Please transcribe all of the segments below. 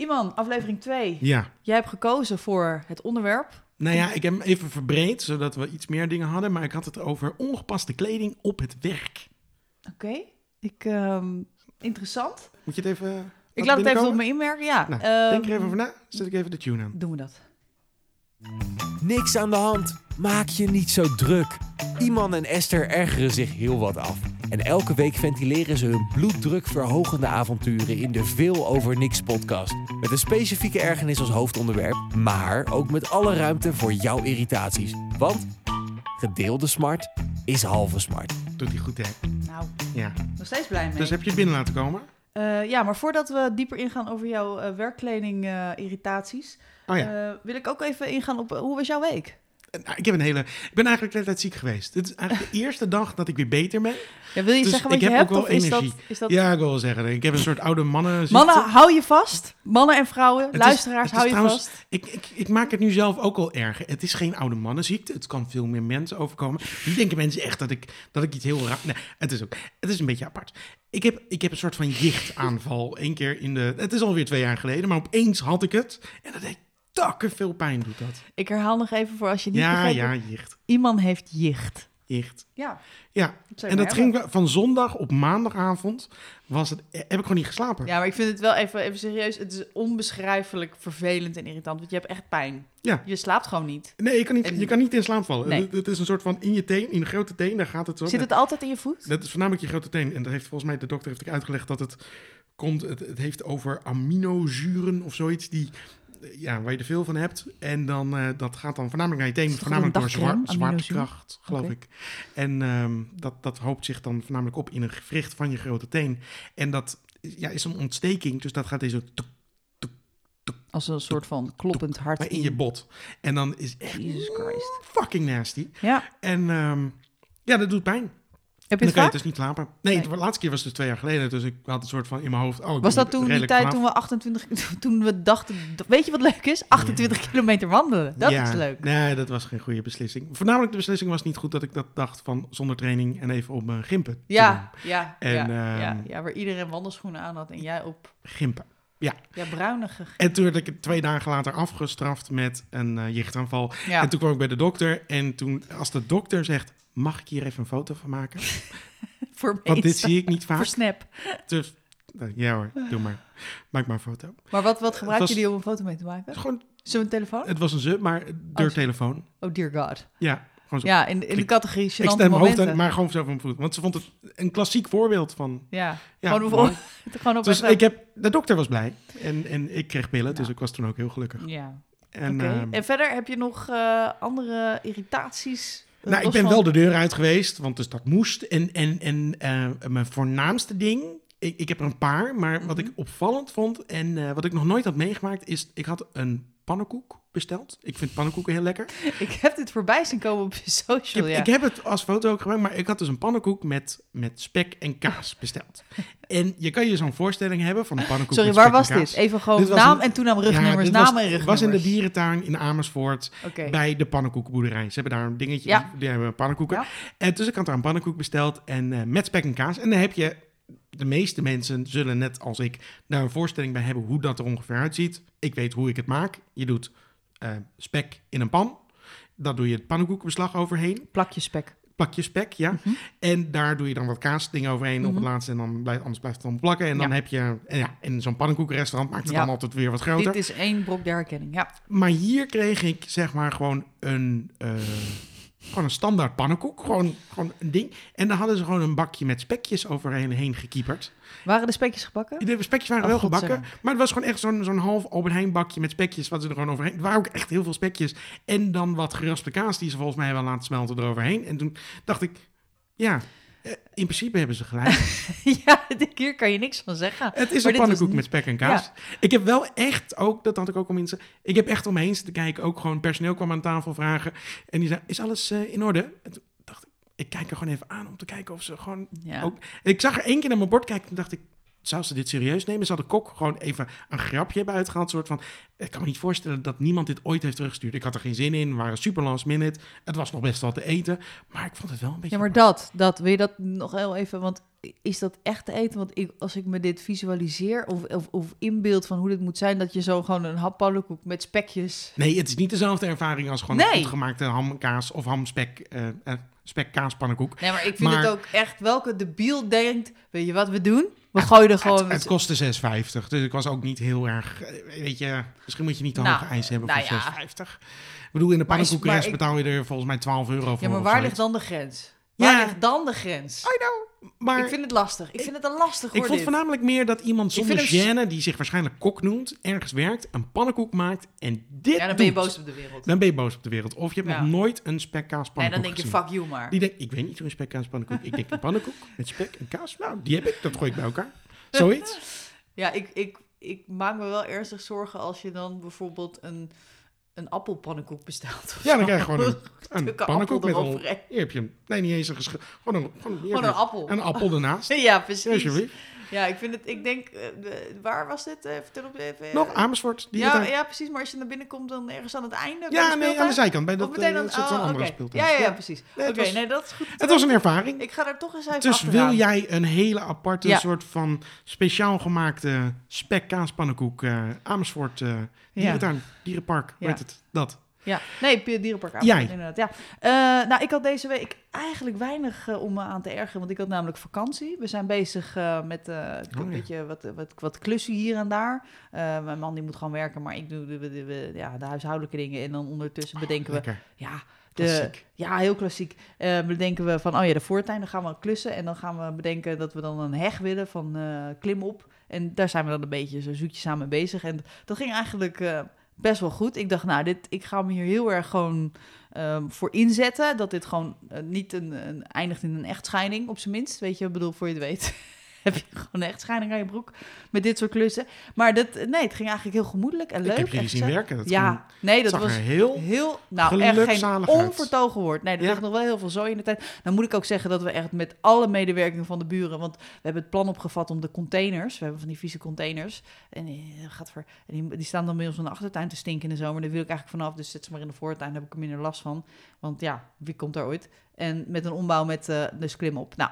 Iman, aflevering 2. Ja. Jij hebt gekozen voor het onderwerp. Nou ja, ik heb hem even verbreed, zodat we iets meer dingen hadden. Maar ik had het over ongepaste kleding op het werk. Oké. Ik, ehm, interessant. Moet je het even Ik laat het even op me inmerken. Ja. Nou, Ehm, denk er even over na. Zet ik even de tune aan. Doen we dat. Niks aan de hand. Maak je niet zo druk. Iman en Esther ergeren zich heel wat af. En elke week ventileren ze hun bloeddrukverhogende avonturen in de Veel Over Niks podcast. Met een specifieke ergernis als hoofdonderwerp, maar ook met alle ruimte voor jouw irritaties. Want gedeelde smart is halve smart. Doet hij goed, hè? Nou, Ja. nog steeds blij mee. Dus heb je het binnen laten komen? Eh, ja, maar voordat we dieper ingaan over jouw eh, werkkleding-irritaties... Oh ja. wil ik ook even ingaan op eh, hoe was jouw week? Nou, ik heb een hele... Ik ben eigenlijk de hele tijd ziek geweest. Dit is eigenlijk de eerste dag dat ik weer beter ben. Ja, wil je Dus zeggen wat ik je heb ook hebt? wel is dat, energie. is dat... Ja, ik wil wel zeggen. Ik heb een soort oude mannen. Mannen, hou je vast. Mannen en vrouwen, is- luisteraars, het is hou je trouwens- vast. Ik, ik, ik maak het nu zelf ook al erger. Het is geen oude mannenziekte. Het kan veel meer mensen overkomen. Nu denken mensen echt dat ik, dat ik iets heel raar... Nee, het is ook... Het is een beetje apart. Ik heb, ik heb een soort van jichtaanval. Eén keer in de... Het is alweer twee jaar geleden, maar opeens had ik het. En dat deed takken veel pijn, doet dat. Ik herhaal nog even voor als je niet Ja, ja, hebt. jicht. Iemand heeft jicht. Jicht. Ja, Ja, en dat ging van zondag op maandagavond. Was het, heb ik gewoon niet geslapen. Ja, maar ik vind het wel even, even serieus. Het is onbeschrijfelijk vervelend en irritant. Want je hebt echt pijn. Ja. Je slaapt gewoon niet. Nee, je kan niet, En- je kan niet in slaap vallen. Nee. Het, het is een soort van in je teen, in de grote teen, daar gaat het zo. Zit het altijd in je voet? Dat is voornamelijk je grote teen. En dat heeft volgens mij de dokter heeft ook uitgelegd dat het komt. Het, het heeft over aminozuren of zoiets die. Eh, Ja, waar je er veel van hebt. En dan, eh, dat gaat dan voornamelijk naar je teen, voornamelijk door aminozuur? zwaartekracht, geloof ik. En ehm, dat, dat hoopt zich dan voornamelijk op in een gewricht van je grote teen. En dat ja, is een ontsteking, dus dat gaat deze tuk, Als een soort van kloppend hart in je bot. En dan is echt Jesus Christ. fucking nasty. Ja. En ehm, ja, dat doet pijn. Heb je dan het kan je vaak? dus niet slapen. Nee, Nee. de laatste keer was dus twee jaar geleden. Dus ik had een soort van in mijn hoofd... Oh, Was dat toen die tijd vanaf. toen we 28... Toen we dachten... Weet je wat leuk is? 28 kilometer wandelen. Dat Ja, is leuk. Nee, dat was geen goede beslissing. Voornamelijk de beslissing was niet goed dat ik dat dacht van zonder training en even op mijn gimpen. Ja, ja, En, ja, ja, ehm, ja. Waar iedereen wandelschoenen aan had en jij op... Gimpen. Ja, bruinige... En toen werd ik twee dagen later afgestraft met een eh, jichtaanval. Ja. En toen kwam ik bij de dokter. En toen, als de dokter zegt, mag ik hier even een foto van maken? Voor Want dit zie ik niet Voor vaak. Snap. Dus, nou, ja hoor, doe maar. Maak maar een foto. Maar wat, wat gebruik was- je die om een foto mee te maken? Gewoon, Zo'n telefoon? het was een ze, maar deurtelefoon. Oh, dear god. Ja, gewoon zo. Ja, in, in de categorie ik stem mijn hoofd aan, maar gewoon zo van mijn voet. Want ze vond het een klassiek voorbeeld van... Ja, Ja, gewoon, op, gewoon op Dus ik heb, de dokter was blij en, en ik kreeg pillen, dus ik was toen ook heel gelukkig. Ja, En, ehm, En verder heb je nog eh, andere irritaties? Nou, ik ben van- wel de deur uit geweest, want dus dat moest. En, en, en eh, mijn voornaamste ding, ik, ik heb er een paar, maar wat Mhm. ik opvallend vond en eh, wat ik nog nooit had meegemaakt, is ik had een pannenkoek besteld. Ik vind pannenkoeken heel lekker. Ik heb dit voorbij zien komen op je Ik social, heb, ja. ik heb het als foto ook gemaakt, maar ik had dus een pannenkoek met, met spek en kaas besteld. en je kan je zo'n voorstelling hebben van een pannenkoek Sorry, met waar was dit? Even gewoon Dit naam een- en toen naam Ja, rugnummers, dit naam was, en rugnummers. was in de dierentuin in Amersfoort bij de pannenkoekenboerderij. Ze hebben daar een dingetje, Ja. die hebben pannenkoeken. Ja. En dus ik had daar een pannenkoek besteld en eh, met spek en kaas. En dan heb je, de meeste mensen zullen net als ik daar een voorstelling bij hebben hoe dat er ongeveer uitziet. Ik weet hoe ik het maak. Je doet eh, spek in een pan. Daar doe je het pannenkoekenbeslag overheen. Plakje spek. Plakje spek, ja. Mhm. En daar doe je dan wat kaasdingen overheen op Mhm. het laatste. En dan blijft, anders blijft het dan plakken. En dan Ja. heb je, en ja, in zo'n pannenkoekenrestaurant maakt het Ja. dan altijd weer wat groter. Dit is één brok der herkenning, ja. Maar hier kreeg ik zeg maar gewoon een, eh, gewoon een standaard pannenkoek. Gewoon, gewoon een ding. En dan hadden ze gewoon een bakje met spekjes overheen heen gekieperd. Waren de spekjes gebakken? De spekjes waren Oh, wel gebakken. Maar het was gewoon echt zo'n zo'n half Albert Heijn bakje met spekjes. Wat ze er gewoon overheen. Er waren ook echt heel veel spekjes. En dan wat geraspte kaas die ze volgens mij wel laten smelten eroverheen. En toen dacht ik, ja, in principe hebben ze gelijk. ja, hier kan je niks van zeggen. Het is Maar een was pannenkoek met spek en kaas. Ik heb wel echt ook, dat had ik ook al mensen. Ik heb echt om me heen zitten kijken. Ook gewoon personeel kwam aan tafel vragen. En die zei: Is alles eh, in orde? En dacht ik: Ik kijk er gewoon even aan om te kijken of ze gewoon. Ja. Ook, ik zag er één keer naar mijn bord kijken. En dacht ik: zou ze dit serieus nemen? Zou de kok gewoon even een grapje hebben uitgehaald? soort van, ik kan me niet voorstellen dat niemand dit ooit heeft teruggestuurd. Ik had er geen zin in, we waren super last minute. Het was nog best wel te eten, maar ik vond het wel een beetje... Ja, maar dat, dat, wil je dat nog heel even, want is dat echt te eten? Want ik, als ik me dit visualiseer of, of, of inbeeld van hoe dit moet zijn, dat je zo gewoon een hap pannenkoek met spekjes... Nee, het is niet dezelfde ervaring als gewoon Nee. een goed gemaakte hamkaas of hamspek, eh eh, spekkaaspannenkoek. Nee, maar ik vind Maar- het ook echt, welke debiel denkt, weet je wat we doen? We gooien er gewoon... Het, het kostte 6,50, dus ik was ook niet heel erg... eh, Weet je, misschien moet je niet te Nou, hoge eisen hebben nou voor ja. 6,50. Ik bedoel, in de pannenkoekenrest betaal je er volgens mij 12 euro voor. ja, maar waar ligt dan de grens? Ja. Waar ligt dan de grens? I know, maar ik vind het lastig. Ik vind het een lastig ik hoor, vond dit. voornamelijk meer dat iemand Ik zonder gêne, die zich waarschijnlijk kok noemt, ergens werkt, een pannenkoek maakt en dit Ja, dan ben je doet. boos op de wereld. Dan ben je boos op de wereld. Of je hebt Ja. nog nooit een Nee, spekkaaspannenkoek dan denk je, gezien. fuck you maar. Die denkt, ik weet niet hoe een spekkaaspannenkoek. Ik denk een pannenkoek met spek en kaas. Nou, die heb ik. Dat gooi ik bij elkaar. Zoiets. Ja, ik, ik, ik maak me wel ernstig zorgen als je dan bijvoorbeeld een, een appelpannenkoek bestelt. of Ja, dan krijg je gewoon een, pannenkoek met een... Hier heb je hem. Nee, niet eens een geschil. Gewoon een, gewoon, een appel. Een appel ernaast. Ja, precies. Alsjeblieft. Ja, ik vind het, ik denk, eh, waar was dit? Eh, vertel op even. eh, Nog Amersfoort. Die ja, daar- ja, precies. Maar als je naar binnen komt, dan ergens aan het einde. ja, nee, aan de zijkant. Bij dat, meteen zo'n oh, andere oké. speeltuin. Ja, ja, ja, precies. Nee, Oké, nee, dat is goed. Het was een ervaring. Ik ga er toch eens even Dus achteraan. wil jij een hele aparte Ja. soort van speciaal gemaakte spek kaaspannenkoek Amersfoort dierentuin, dierenpark, weet het, dat. Ja, nee, Dierenpark Jij. Amersfoort, inderdaad. Ja. Eh, nou, ik had deze week eigenlijk weinig eh, om me aan te ergeren, want ik had namelijk vakantie. We zijn bezig eh, met eh, Oh, een ja. beetje wat, wat, wat klussen hier en daar. Eh, mijn man die moet gewoon werken, maar ik doe de, de, de- ja, de huishoudelijke dingen. En dan ondertussen bedenken we, Lekker. ja, de, Klassiek. ja, heel klassiek. Eh, bedenken we van, oh ja, de voortuin, dan gaan we klussen. En dan gaan we bedenken dat we dan een heg willen van eh, klim op. En daar zijn we dan een beetje zo zoetjes aan mee bezig. En dat ging eigenlijk eh, best wel goed. Ik dacht, nou, dit, ik ga me hier heel erg gewoon ehm, voor inzetten. Dat dit gewoon eh, niet een, een, eindigt in een echtscheiding, op zijn minst. Weet je, ik bedoel, voor je het weet... heb je gewoon een echtscheiding aan je broek met dit soort klussen. Maar dat, nee, het ging eigenlijk heel gemoedelijk en leuk. ik heb jullie zien werken. Dat Ja, nee, dat was heel... heel, nou echt geen onvertogen woord. Nee, er Ja. ligt nog wel heel veel zooi in de tijd. Dan moet ik ook zeggen dat we echt met alle medewerking van de buren, want we hebben het plan opgevat om de containers, we hebben van die vieze containers, en die, gaat voor, en die, die staan dan bij ons in de achtertuin te stinken in de zomer. Daar wil ik eigenlijk vanaf, dus zet ze maar in de voortuin, daar heb ik er minder last van. Want ja, wie komt daar ooit? En met een ombouw met eh dus klim op. Nou,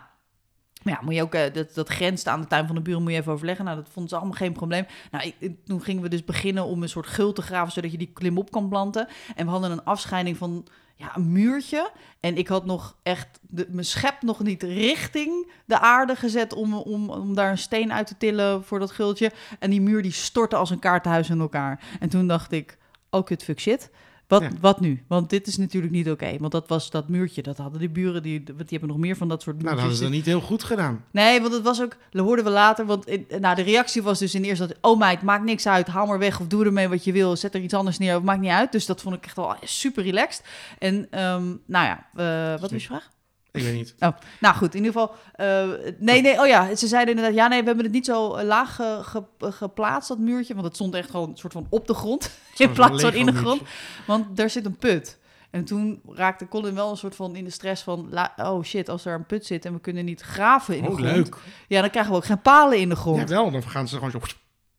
ja, moet je ook, eh, dat, dat grenst aan de tuin van de buren, moet je even overleggen. Nou, dat vonden ze allemaal geen probleem. Nou, ik, toen gingen we dus beginnen om een soort gul te graven, zodat je die klim op kan planten. En we hadden een afscheiding van ja, een muurtje. En ik had nog echt de, mijn schep nog niet richting de aarde gezet om, om, om daar een steen uit te tillen voor dat gultje. En die muur die stortte als een kaartenhuis in elkaar. En toen dacht ik, oh kut, fuck shit. Wat, Ja. wat nu? Want dit is natuurlijk niet oké. Want dat was dat muurtje. Dat hadden die buren. Die, die hebben nog meer van dat soort Nou, muurtjes. dat hadden ze niet heel goed gedaan. Nee, want het was ook, dat hoorden we later, want in- nou, de reactie was dus in eerste dat, oh meid, maakt niks uit, haal maar weg of doe ermee wat je wil, zet er iets anders neer, maakt niet uit. Dus dat vond ik echt wel super relaxed. En ehm, nou ja, eh, wat was je vraag? Ik weet niet. Oh, nou goed, in ieder geval, eh, nee, nee, oh ja, ze zeiden inderdaad, ja nee, we hebben het niet zo eh, laag ge- ge- geplaatst, dat muurtje, want het stond echt gewoon een soort van op de grond, in plaats van in de grond. Want daar zit een put. En toen raakte Colin wel een soort van in de stress van... oh shit, als er een put zit en we kunnen niet graven in de Oh, grond... leuk. Ja, dan krijgen we ook geen palen in de grond. Ja, wel. Dan gaan ze gewoon zo...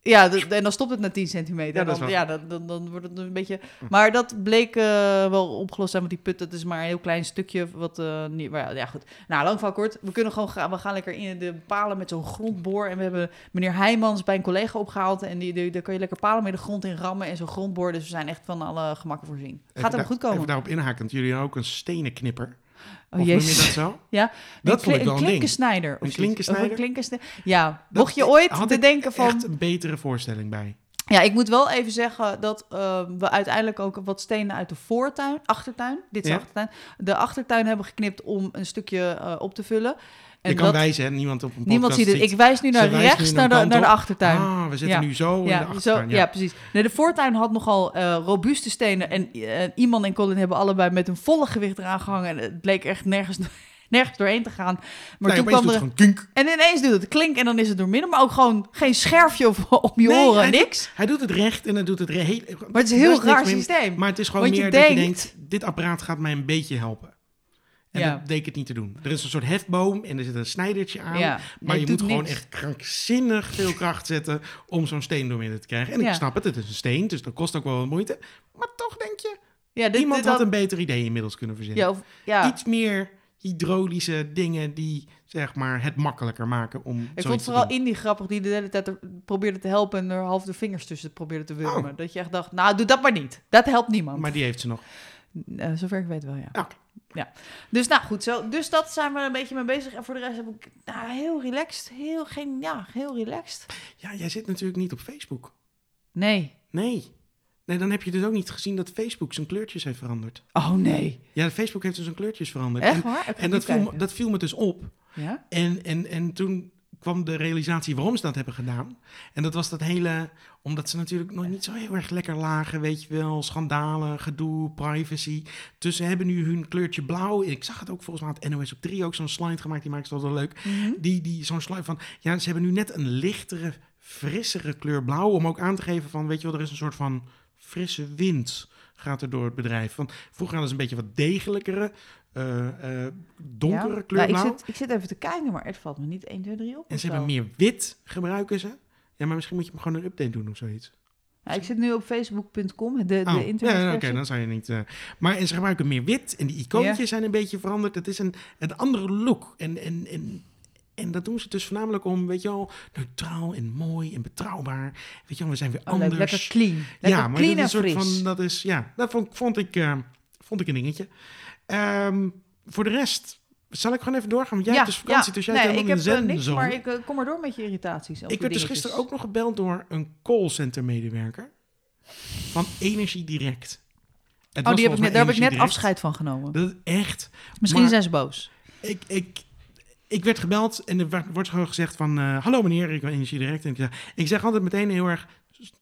Ja, en dan stopt het na 10 centimeter. Ja, dan, wel- ja dan, dan, dan wordt het een beetje... Maar dat bleek eh, wel opgelost zijn, want die put, dat is maar een heel klein stukje wat... eh, niet, maar ja, goed. Nou, lang van kort. We kunnen gewoon gaan, we gaan lekker in de palen met zo'n grondboor. En we hebben meneer Heijmans bij een collega opgehaald. En die, die, daar kan je lekker palen met de grond in rammen en zo'n grondboor. Dus we zijn echt van alle gemakken voorzien. Gaat hem goed komen. Even daarop inhakend. Jullie hebben ook een stenen knipper. Oh of noem je jezus. dat zo? Ja, Dat een vond ik kli- wel een klinkensnijder. Een klinkensnijder? Ja, Dat mocht je ooit te denken van... echt een betere voorstelling bij. Ja, ik moet wel even zeggen dat eh, we uiteindelijk ook wat stenen uit de voortuin, achtertuin, dit is Ja. de achtertuin, de achtertuin hebben geknipt om een stukje eh, op te vullen. En je kan dat, wijzen, hè? Niemand op een niemand ziet het. Ik wijs nu Ze naar nu rechts naar de, naar achtertuin. Ah, we zitten Ja. nu zo in de ja, zo, achtertuin. ja. Ja. precies. Nee, de voortuin had nogal eh, robuuste stenen. En eh, Iman en Colin hebben allebei met een volle gewicht eraan gehangen. En het bleek echt nergens, nergens doorheen te gaan. Maar Nee, toen kwam er... En ineens doet het klink en dan is het door midden. Maar ook gewoon geen scherfje op, op je Nee, oren, hij doet- niks. Hij doet het recht en hij doet het heel... Maar het is een heel raar systeem. Maar het is gewoon meer dat je denkt- denkt, dit apparaat gaat mij een beetje helpen. En Ja. dat deed ik het niet te doen. Er is een soort hefboom en er zit een snijdertje aan. Ja. Maar je moet gewoon echt krankzinnig veel kracht zetten om zo'n steen door midden te krijgen. En Ja. ik snap het, het is een steen, dus dat kost ook wel wat moeite. Maar toch denk je, dit, iemand dit had een beter idee inmiddels kunnen verzinnen. Of. Iets meer hydraulische dingen die zeg maar het makkelijker maken om Ik vond vooral. Indie grappig die de hele tijd er probeerde te helpen en er half de vingers tussen probeerde te wurmen. Oh. Dat je echt dacht, nou doe dat maar niet. Dat helpt niemand. Maar die heeft ze nog. Eh, zover ik weet wel, ja. Oké. Ja. Dus nou goed, zo, dus dat zijn we een beetje mee bezig. En voor de rest heb ik nou, heel relaxed. Heel, geen, ja, heel relaxed. Ja, jij zit natuurlijk niet op Facebook. Nee. Nee. Nee, dan heb je dus ook niet gezien dat Facebook zijn kleurtjes heeft veranderd. Oh nee. Ja, Facebook heeft dus zijn kleurtjes veranderd. Echt En, waar? En niet dat, viel me, dat viel me dus op. Ja? En, en, en toen kwam de realisatie waarom ze dat hebben gedaan. En dat was dat hele, omdat ze natuurlijk nog niet zo heel erg lekker lagen, weet je wel, schandalen, gedoe, privacy. Dus ze hebben nu hun kleurtje blauw. Ik zag het ook volgens mij het NOS op 3 ook zo'n slide gemaakt, die maakt het altijd wel leuk. Mhm. Die, die zo'n slide van, ja, ze hebben nu net een lichtere, frissere kleur blauw, om ook aan te geven van, weet je wel, er is een soort van frisse wind gaat er door het bedrijf. Van, vroeger hadden ze een beetje wat degelijkere, eh, eh, donkere Ja? kleur Nou, ik, zit, ik zit even te kijken, maar het valt me niet 1, 2, 3 op. En ze hebben meer wit, gebruiken ze. Ja, maar misschien moet je hem gewoon een update doen of zoiets. Ja, ik zit nu op facebook.com, de, de Oh, internet. ja, oké, dan zou je niet... eh, maar en ze gebruiken meer wit en die icoontjes zijn een beetje veranderd. Het is een, een andere look. En, en, en, en dat doen ze dus voornamelijk om, weet je wel, neutraal en mooi en betrouwbaar. Weet je wel, we zijn weer Oh, anders. lekker clean. Lekker ja, maar clean dat is en een soort fris. van, dat is, ja, dat vond, vond, ik, vond ik een dingetje. Ehm, voor de rest, zal ik gewoon even doorgaan? Want jij hebt dus vakantie, dus jij nee, hebt ik helemaal heb eh, niks, maar ik eh, kom maar door met je irritaties. Ik werd dus gisteren ook nog gebeld door een callcenter medewerker van Energie Direct. Het Oh, die heb ik net, daar heb ik net Direct. afscheid van genomen. Dat is echt. Misschien maar- zijn ze boos. Ik, ik, ik werd gebeld en er wordt gewoon gezegd van... eh, Hallo meneer, ik ben Energie Direct. En ik, zeg, ik zeg altijd meteen heel erg...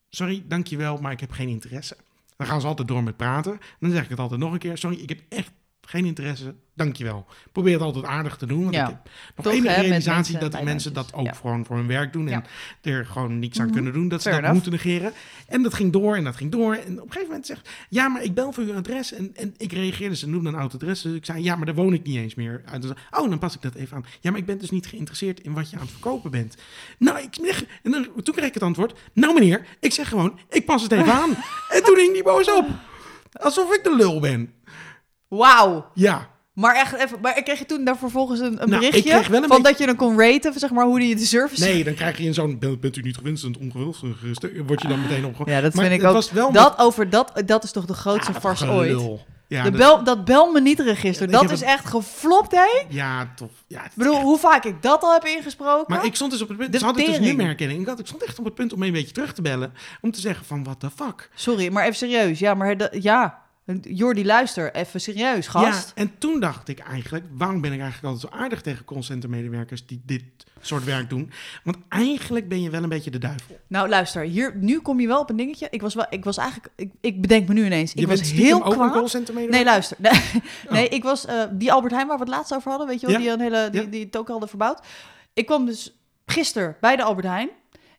Sorry, dankjewel, maar ik heb geen interesse. Dan gaan ze altijd door met praten. Dan zeg ik het altijd nog een keer. Sorry, ik heb echt geen interesse. Dankjewel. Probeer het altijd aardig te doen. Want Ja. ik heb nog Toch, enige hè, realisatie mensen, dat de mensen dat ook Ja. gewoon voor hun werk doen. En er gewoon niets aan Mhm. kunnen doen. Dat ze Fair dat enough. moeten negeren. En dat ging door en dat ging door. En op een gegeven moment zegt... Ja, maar ik bel voor uw adres. En, en ik reageerde. Ze noemde een oud adres. Dus ik zei... Ja, maar daar woon ik niet eens meer. En toen zei, oh, dan pas ik dat even aan. Ja, maar ik ben dus niet geïnteresseerd in wat je aan het verkopen bent. Nou, ik zeg... En dan, toen kreeg ik het antwoord. Nou, meneer, ik zeg gewoon... Ik pas het even aan. En toen hing die boos op. Alsof ik de lul ben. Wauw. Ja. Maar echt even, maar kreeg je toen daar vervolgens een, een Nou, ik berichtje een van beetje- dat je dan kon raten, zeg maar, hoe die de service... Nee, dan krijg je in zo'n... Bent, u niet gewend en ongewild? Word je dan meteen opgehouden. Ja, dat Maar vind ik ook. was wel dat over dat, dat is toch de grootste Ja, farce ooit. Ja, de dat- bel, dat bel me niet register, Ja, dat ik is echt geflopt, hè? Ja, tof. Ja, Ik bedoel, hoe vaak ik dat al heb ingesproken. Maar ik stond dus op het punt, De ze hadden dus tering. nummerherkenning. Ik, had, ik stond echt op het punt om een beetje terug te bellen. Om te zeggen van, what the fuck. Sorry, maar even serieus. Ja, maar dat- ja, Jordi, luister, even serieus, gast. Ja, en toen dacht ik eigenlijk, waarom ben ik eigenlijk altijd zo aardig tegen callcentermedewerkers die dit soort werk doen? Want eigenlijk ben je wel een beetje de duivel. Nou, luister, hier, nu kom je wel op een dingetje. Ik was, wel, ik was eigenlijk, ik, ik bedenk me nu ineens, ik je was bent stiekem heel ook kwaad. callcentermedewerker? Nee, luister. Nee, Oh. nee ik was eh, die Albert Heijn waar we het laatst over hadden, weet je wel, Ja. die, een hele, die, Ja. die het ook hadden verbouwd. Ik kwam dus gisteren bij de Albert Heijn.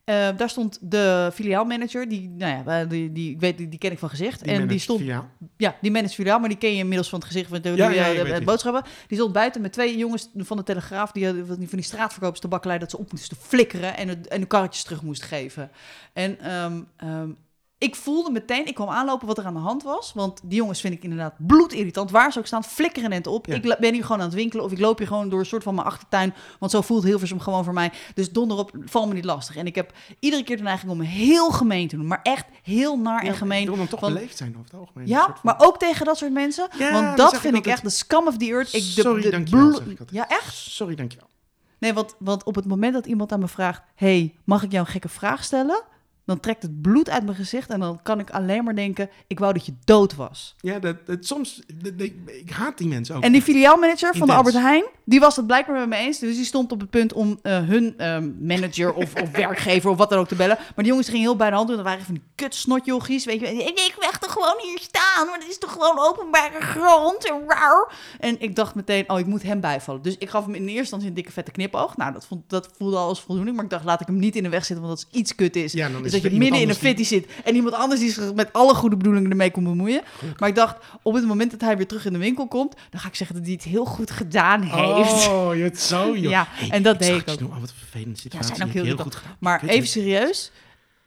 Eh, daar stond de filiaalmanager, die, nou ja, eh, die, die, ik weet, die, die ken ik van gezicht. en die stond, via- ja, die managt filiaal, maar die ken je inmiddels van het gezicht van de, Ja, de- ja, de- de wie. boodschappen. Die stond buiten met twee jongens van de Telegraaf, die van die, straatverkopers de bakkelei, dat ze op moesten flikkeren en, het, en de karretjes terug moesten geven. En ehm, ik voelde meteen, ik kwam aanlopen wat er aan de hand was. Want die jongens vind ik inderdaad bloedirritant. Waar ze ook staan, flikkeren het op. Ja. Ik ben hier gewoon aan het winkelen of ik loop hier gewoon door een soort van mijn achtertuin. Want zo voelt Hilversum gewoon voor mij. Dus donder op, val me niet lastig. En ik heb iedere keer de neiging om heel gemeen te doen. Maar echt heel naar Ja, en gemeen. Wil dan toch Want- beleefd zijn over het algemeen. Een Ja, van- maar ook tegen dat soort mensen. Ja, want dat vind ik altijd. echt de scam of the earth. Ik, de, Sorry, de dankjewel, zeg ik. Ja, echt? Sorry, dankjewel. Nee, want, want op het moment dat iemand aan me vraagt... hey, mag ik jou een gekke vraag stellen? Dan trekt het bloed uit mijn gezicht... en dan kan ik alleen maar denken... ik wou dat je dood was. Ja, dat, dat, soms... dat- ik haat die mensen ook. En die filiaalmanager van de. Albert Heijn... die was het blijkbaar met me eens. Dus die stond op het punt om eh, hun ehm, manager of, of werkgever of wat dan ook te bellen. Maar die jongens gingen heel bij de hand doen. Dat waren van die kutsnotjochies, weet je. En ik, ik toch gewoon hier staan, want het is toch gewoon openbare grond en raar. En ik dacht meteen, oh, ik moet hem bijvallen. Dus ik gaf hem in eerste instantie een dikke vette knipoog. Nou, dat, vond, dat voelde al als voldoening. Maar ik dacht, laat ik hem niet in de weg zitten, want dat is iets kut is. Ja, dan dus is dat je midden in een die- fitty zit en iemand anders die zich met alle goede bedoelingen ermee kon bemoeien. Maar ik dacht, op het moment dat hij weer terug in de winkel komt, dan ga ik zeggen dat hij het heel goed gedaan heeft. Oh, je het zo, joh. Ja, Hey, en dat deed ik ook. Oh, wat een vervelende situatie. zijn ook je heel goed gedaan. Maar even serieus,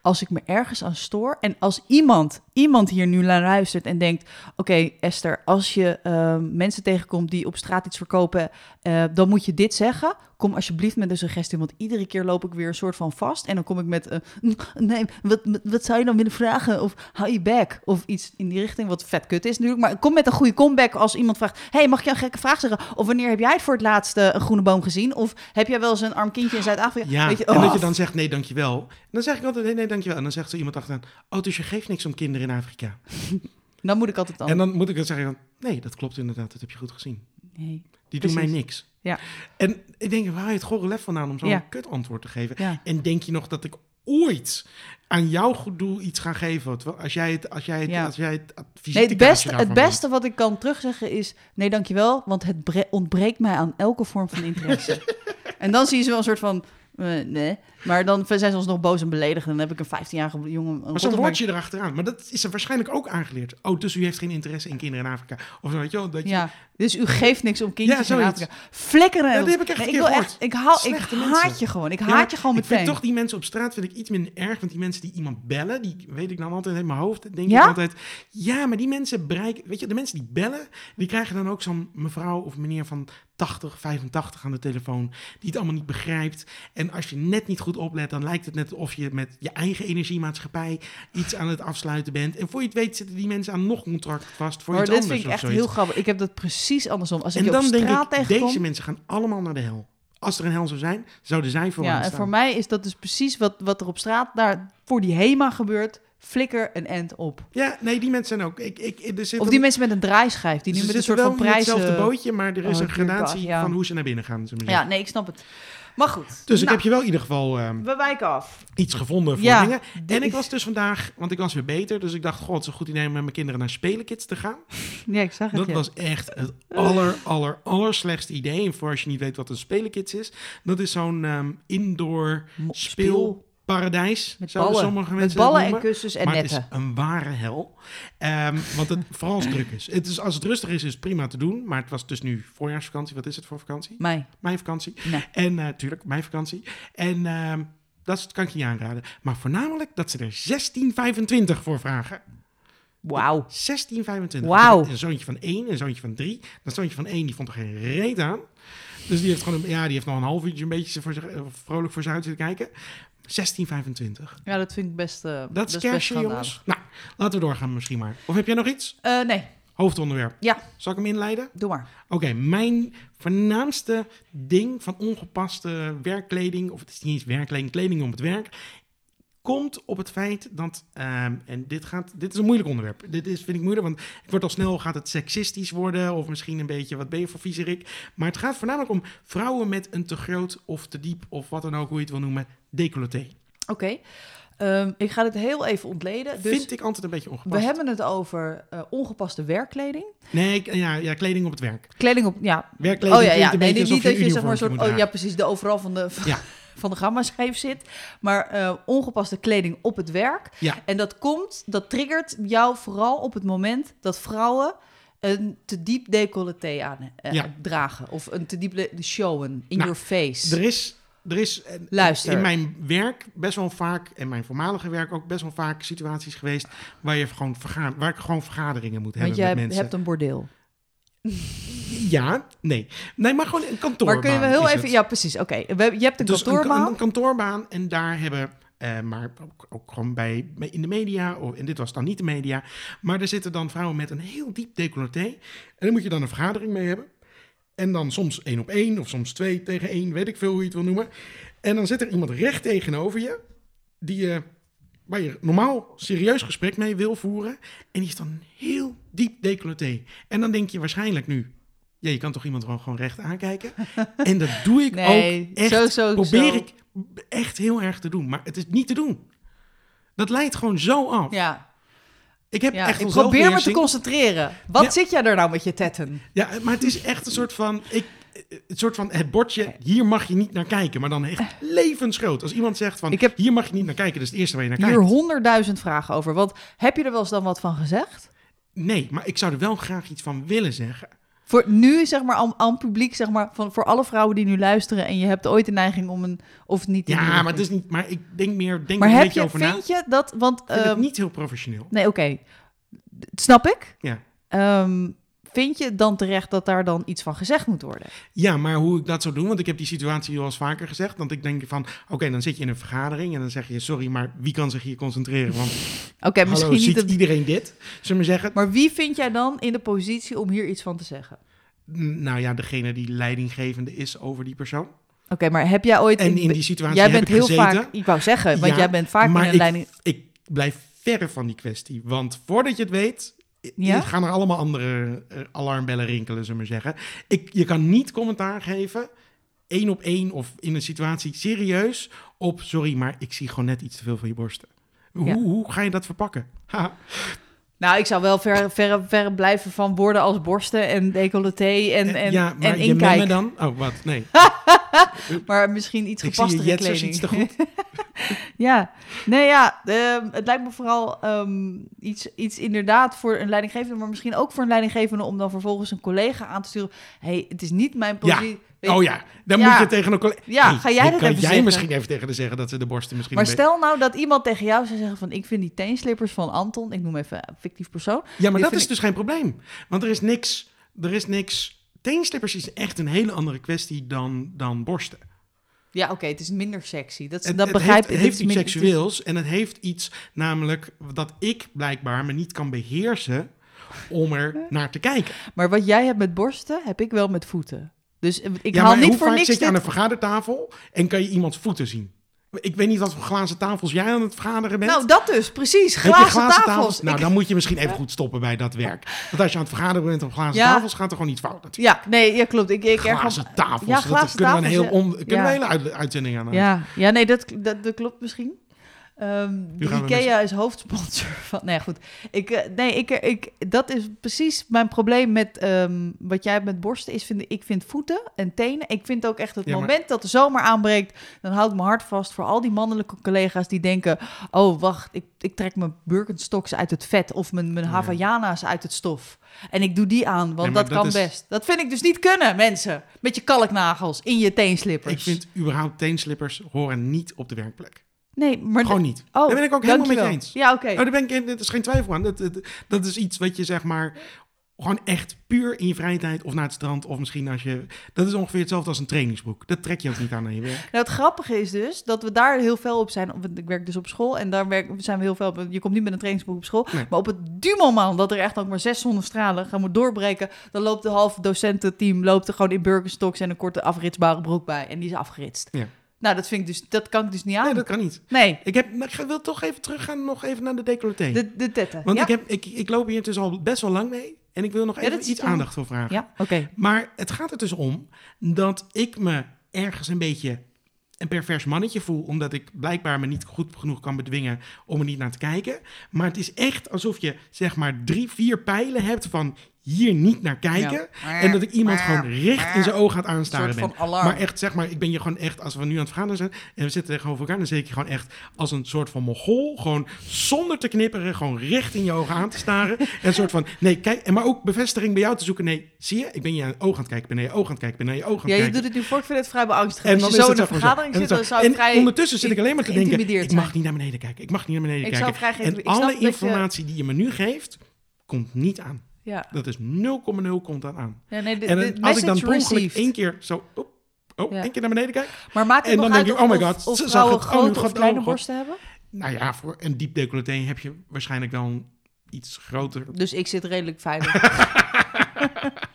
als ik me ergens aan stoor en als iemand, iemand hier nu naar luistert en denkt: Oké, Esther, als je eh, mensen tegenkomt die op straat iets verkopen, eh, dan moet je dit zeggen. Kom alsjeblieft met een suggestie, want iedere keer loop ik weer een soort van vast. En dan kom ik met: eh, Nee, wat, wat zou je dan willen vragen? Of hou je back? Of iets in die richting, wat vet kut is natuurlijk. Maar kom met een goede comeback als iemand vraagt: Hey, mag ik jou een gekke vraag zeggen? Of wanneer heb jij het voor het laatst eh, een groene boom gezien? Of heb jij wel eens een arm kindje in Zuid-Afrika? Ja, Weet je, en dat oh, je dan zegt nee, dankjewel. En dan zeg ik altijd nee, nee, dankjewel. En dan zegt zo iemand achteraan, oh, dus je geeft niks om kinderen in Afrika. Dan moet ik altijd dan. En dan moet ik dan zeggen, nee, dat klopt inderdaad, dat heb je goed gezien. Nee. Die doen mij niks. Ja. En ik denk, waar je het gore lef vandaan om zo'n Ja. kut antwoord te geven? Ja. En denk je nog dat ik ooit aan jouw goed doel iets ga geven? Als jij het, als jij het, Ja. als jij het Nee, het beste, het beste wat ik kan terugzeggen is... Nee, dankjewel, want het bre- ontbreekt mij aan elke vorm van interesse. en dan zie je ze wel een soort van... eh, nee. Maar dan zijn ze ons nog boos en beledigd. En dan heb ik een 15-jarige jongen... een Maar zo'n woordje erachteraan. Maar dat is er waarschijnlijk ook aangeleerd. Oh, dus u heeft geen interesse in kinderen in Afrika. Of zo, weet je wel. Dat je, Ja, dus u geeft niks om kindjes Ja, in. Afrika. Flikkeren. Ja, dat heb ik echt ik wil echt, ik, ik haat mensen. je gewoon. Ik haat je gewoon Ik meteen. vind toch die mensen op straat vind ik iets minder erg. Want die mensen die iemand bellen, die weet ik dan altijd in mijn hoofd. Denk Ja? ik altijd. Ja, maar die mensen bereiken. Weet je, de mensen die bellen, die krijgen dan ook zo'n mevrouw of meneer van 80, 85 aan de telefoon. Die het allemaal niet begrijpt. En als je net niet goed oplet, dan lijkt het net of je met je eigen energiemaatschappij iets aan het afsluiten bent. En voor je het weet zitten die mensen aan nog een contract vast voor maar iets dit anders vind ik echt heel grappig. Ik heb dat precies andersom. Als ik En je op dan denk straat ik, tegenkom... deze mensen gaan allemaal naar de hel. Als er een hel zou zijn, zouden zij vooraan Ja, en staan. voor mij is dat dus precies wat, wat er op straat daar voor die HEMA gebeurt. Flikker een end op. Ja, nee, die mensen zijn ook. Ik, ik, er zit Of een- die mensen met een draaischijf, die nu met een soort van prijzen... hetzelfde bootje, maar er is Oh, een gradatie ja. van hoe ze naar binnen gaan. Ja, nee, ik snap het. Maar goed. Dus ik Nou, heb je wel in ieder geval ehm, We wijken af. iets gevonden voor Ja, dingen. En ik was dus vandaag, want ik was weer beter, dus ik dacht, god, het is een goed idee om met mijn kinderen naar Spelenkids te gaan. Ja, ik zag het, Dat ja. was echt het aller, aller, aller slechtste idee. En voor als je niet weet wat een Spelenkids is, dat is zo'n ehm, indoor Mo- speelparadijs. Met ballen. sommige mensen ballen en kussens en maar netten. het is een ware hel. Ehm, want het, vooral als het druk is. Het is. Als het rustig is, is het prima te doen. Maar het was dus nu voorjaarsvakantie. Wat is het voor vakantie? Mij. Mijn vakantie. Nee. En natuurlijk, mijn vakantie. En ehm, dat kan ik je niet aanraden. Maar voornamelijk dat ze er 16,25 voor vragen. Wauw. 16,25. Wauw. Een zoontje van 1, een zoontje van 3. Dat zoontje van 1 die vond er geen reet aan. Dus die heeft gewoon een, ja, die heeft nog een half uurtje een beetje voor zich, eh, vrolijk voor zich uit zitten kijken. 16,25. Ja, dat vind ik best uh, Dat is schandalig. jongens. Nou, laten we doorgaan misschien maar. Of heb jij nog iets? Eh, nee, Hoofdonderwerp. Ja. Zal ik hem inleiden? doe maar. Oké, mijn voornaamste ding van ongepaste werkkleding, of het is niet eens werkkleding, kleding om het werk, komt op het feit dat, ehm, en dit, gaat, dit is een moeilijk onderwerp. Dit is, vind ik moeilijk, want ik word al snel, gaat het seksistisch worden, of misschien een beetje, wat ben je voor viezerik? Maar het gaat voornamelijk om vrouwen met een te groot of te diep, of wat dan ook, hoe je het wil noemen, decolleté. Oké. Ehm, ik ga dit heel even ontleden. Dus vind ik altijd een beetje ongepast. we hebben het over eh, ongepaste werkkleding. Nee, ja, ja, kleding op het werk. Kleding op, ja. Werkkleding Oh ja, ja. een Nee, niet dat je zeg maar een soort, oh ja, precies, de overal van de, Ja. Van de gamma-schijf zit. Maar eh, ongepaste kleding op het werk. Ja. En dat komt, dat triggert jou vooral op het moment dat vrouwen een te diep decolleté aan eh, Ja. dragen. Of een te diep showen in Nou, your face. Er is, er is eh, Luister. in mijn werk best wel vaak, en mijn voormalige werk ook best wel vaak situaties geweest waar, je gewoon verga waar ik gewoon vergaderingen moet Want hebben met mensen. hebt een bordeel. Ja, nee. Nee, maar gewoon een kantoorbaan. Maar heel even... het. Ja, precies. Oké. Je hebt een Dus kantoorbaan. Een, een kantoorbaan en daar hebben, eh, maar ook, ook gewoon bij, bij in de media, of, en dit was dan niet de media, maar er zitten dan vrouwen met een heel diep decolleté. En daar moet je dan een vergadering mee hebben. En dan soms één op één, of soms twee tegen één, weet ik veel hoe je het wil noemen. En dan zit er iemand recht tegenover je, die je, waar je normaal serieus gesprek mee wil voeren. En die is dan heel diep decolleté. En dan denk je waarschijnlijk nu, Ja, je kan toch iemand gewoon, gewoon recht aankijken? en dat doe ik Nee, ook echt. zo, zo, probeer zo. ik echt heel erg te doen. Maar het is niet te doen. Dat leidt gewoon zo af. Ja, Ik heb ja. echt ik probeer me te concentreren. Wat Ja. zit jij daar nou met je tetten? Ja, maar het is echt een soort van... Ik, het soort van het bordje, hier mag je niet naar kijken. Maar dan echt levensgroot. Als iemand zegt van, Ik heb- hier mag je niet naar kijken. Dat is het eerste waar je naar Hier kijkt. honderdduizend vragen over. Want heb je er wel eens dan wat van gezegd? Nee, maar ik zou er wel graag iets van willen zeggen. Voor nu, zeg maar, aan, aan publiek, zeg maar, van, voor alle vrouwen die nu luisteren en je hebt ooit de neiging om een, of niet. te Ja, maar het is niet... Maar ik denk meer, denk Maar een heb beetje je, over na. vind je dat, want, Ik vind het ehm, niet heel professioneel. nee, oké, snap ik. Ja. Ehm, vind je dan terecht dat daar dan iets van gezegd moet worden? Ja, maar hoe ik dat zou doen, want ik heb die situatie al eens vaker gezegd. Want ik denk van, oké, dan zit je in een vergadering en dan zeg je, sorry, maar wie kan zich hier concentreren? Want Oké, misschien niet. ziet iedereen dit? Zullen we zeggen? maar wie vind jij dan in de positie om hier iets van te zeggen? Nou ja, degene die leidinggevende is over die persoon. Oké, maar heb jij ooit... En in die situatie jij heb bent ik heel gezeten. vaak... Ik wou zeggen, want Ja, jij bent vaak in een ik- leiding... Ik blijf verre van die kwestie. Want voordat je het weet, Ja? gaan er allemaal andere eh, alarmbellen rinkelen, zullen we zeggen. Ik, je kan niet commentaar geven, één op één of in een situatie serieus, op sorry, maar ik zie gewoon net iets te veel van je borsten. Hoe, Ja. hoe ga je dat verpakken? Ha. Nou, ik zou wel ver, ver, ver blijven van woorden als borsten en decolleté en, en, ja, maar en je inkijk. dan? Oh, wat? Nee. Maar misschien iets ik zie je gepastere jetsers kleding. iets te goed. ja, nee ja, ehm, het lijkt me vooral ehm, iets, iets inderdaad voor een leidinggevende, maar misschien ook voor een leidinggevende om dan vervolgens een collega aan te sturen. hey, het is niet mijn Ja. positie. Weet Oh ja, dan Ja. moet je tegen een collega... Ja, ga jij dat kan even jij zeggen? misschien even tegen de zeggen dat ze de borsten misschien Maar stel nou dat iemand tegen jou zou zeggen van ik vind die teenslippers van Anton, ik noem even een fictief persoon. Ja, maar dat is dus geen probleem. Want er is niks... Er is niks... Teenslippers is echt een hele andere kwestie dan, dan borsten. Ja, oké, het is minder sexy. Dat, Het, dat het begrijp ik. het heeft iets is- seksueels en het heeft iets namelijk dat ik blijkbaar me niet kan beheersen om er naar te kijken. Maar wat jij hebt met borsten, heb ik wel met voeten. Dus ik ja, haal niet voor niks zit je aan een vergadertafel en kan je iemands voeten zien? Ik weet niet wat voor glazen tafels jij aan het vergaderen bent. Nou, dat dus, precies. Glazen, glazen tafels. Nou, Ik- dan moet je misschien even goed stoppen bij dat werk. Want als je aan het vergaderen bent op glazen Ja. tafels, gaat er gewoon iets fout natuurlijk. Ja, nee, ja, klopt. Ik, ik Glazen tafels. Ja, dat glazen kunnen we een, tafels, heel on- kunnen we een hele uit- uitzending aan. Ja, ja nee, dat, dat, dat klopt misschien. De we IKEA is hoofdsponsor van... Nee, goed. Ik, eh, nee, ik, ik, dat is precies mijn probleem met ehm, wat jij met borsten. Is vind, ik vind voeten en tenen. Ik vind ook echt het Ja, maar- moment dat de zomer aanbreekt... dan hou ik mijn hart vast voor al die mannelijke collega's die denken... oh, wacht, ik, ik trek mijn Birkenstocks uit het vet... of mijn, mijn. Havaianas uit het stof. En ik doe die aan, want dat, dat kan is- best. Dat vind ik dus niet kunnen, mensen. Met je kalknagels in je teenslippers. Ik vind überhaupt teenslippers horen niet op de werkplek. Nee, maar... Gewoon niet. Oh, Daar ben ik ook helemaal mee eens. Ja, oké. Oh, daar ben ik, er is geen twijfel aan. Dat, dat, dat is iets wat je zeg maar gewoon echt puur in je vrije tijd of naar het strand of misschien als je... Dat is ongeveer hetzelfde als een trainingsbroek. Dat trek je ook niet aan aan je werk. Nou, het grappige is dus dat we daar heel veel op zijn. Ik werk dus op school en daar werk, zijn we heel veel op. Je komt niet met een trainingsboek op school. Nee. Maar op het dumoment dat er echt ook maar zes zonnestralen gaan moet doorbreken... dan loopt de halve docententeam loopt er gewoon in Birkenstocks en een korte afritsbare broek bij. En die is afgeritst. Ja. Nou, dat vind ik dus... Dat kan ik dus niet aan. Nee, dat kan niet. Nee, Ik, heb, maar ik wil toch even teruggaan nog even naar de decolleté. de, de tetten. Want ja? ik, heb, ik, ik loop hier dus al best wel lang mee. En ik wil nog even iets aandacht voor vragen. Ja, oké. Maar het gaat er dus om dat ik me ergens een beetje een pervers mannetje voel, omdat ik blijkbaar me niet goed genoeg kan bedwingen om er niet naar te kijken. Maar het is echt alsof je zeg maar drie, vier pijlen hebt van hier niet naar kijken. Ja. En dat ik iemand gewoon recht in zijn het Een aanstaren ben. van alarm. Maar echt, zeg maar, ik ben je gewoon echt, als we nu aan het vergaderen zijn en we zitten tegenover elkaar, dan je gewoon echt als een soort van mogol, gewoon zonder te knipperen, gewoon recht in je ogen aan te staren. en een soort van, nee, kijk, en maar ook bevestiging bij jou te zoeken. Nee, zie je, ik ben je aan het oog aan het kijken, ik ben naar je oog aan het kijken, ik ben naar je oog aan Ja, het je kijken. doet het nu voor, ik vind het vrij beangstigend. En Als dan je zo in een vergadering zit, dan zo- zou ik vrij... ondertussen zit ik alleen maar te denken, ik mag niet naar beneden kijken, ik mag niet naar beneden kijken. en alle je- informatie die je me nu geeft, komt niet aan. Ja. Dat is 0,0 komt dan aan. Ja, nee, de, En de als ik dan per één keer zo, op, oh, één keer naar beneden kijk. Maar maakt het En dan denk je, of, oh my god, of ze zag het. Oh, grote of kleine borsten hebben? Nou ja, voor een diep decolleté heb je waarschijnlijk wel een iets groter. Dus ik zit redelijk veilig.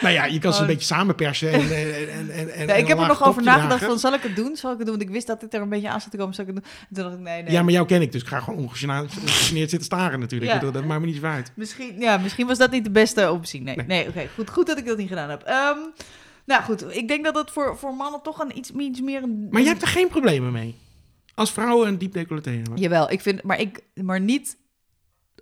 Nou ja, je kan ze Oh. een beetje samenpersen en, en, en, en, ik heb er nog over nagedacht dragen. van, zal ik het doen? Zal ik het doen? Want ik wist dat dit er een beetje aan zat te komen. Zal ik het doen? En toen dacht ik, nee, nee. Ja, maar jou ken ik, dus ik ga gewoon ongegeneerd zitten staren natuurlijk. Ja. Dat maakt me niet zo uit. Misschien, ja, misschien was dat niet de beste optie. Nee, Nee. nee. oké. Goed, goed dat ik dat niet gedaan heb. Ehm, nou goed, ik denk dat het voor, voor mannen toch een iets, iets meer... Een, Maar jij hebt er geen problemen mee? Als vrouwen een diep decolleté hebben? Jawel, ik vind, maar, ik, maar niet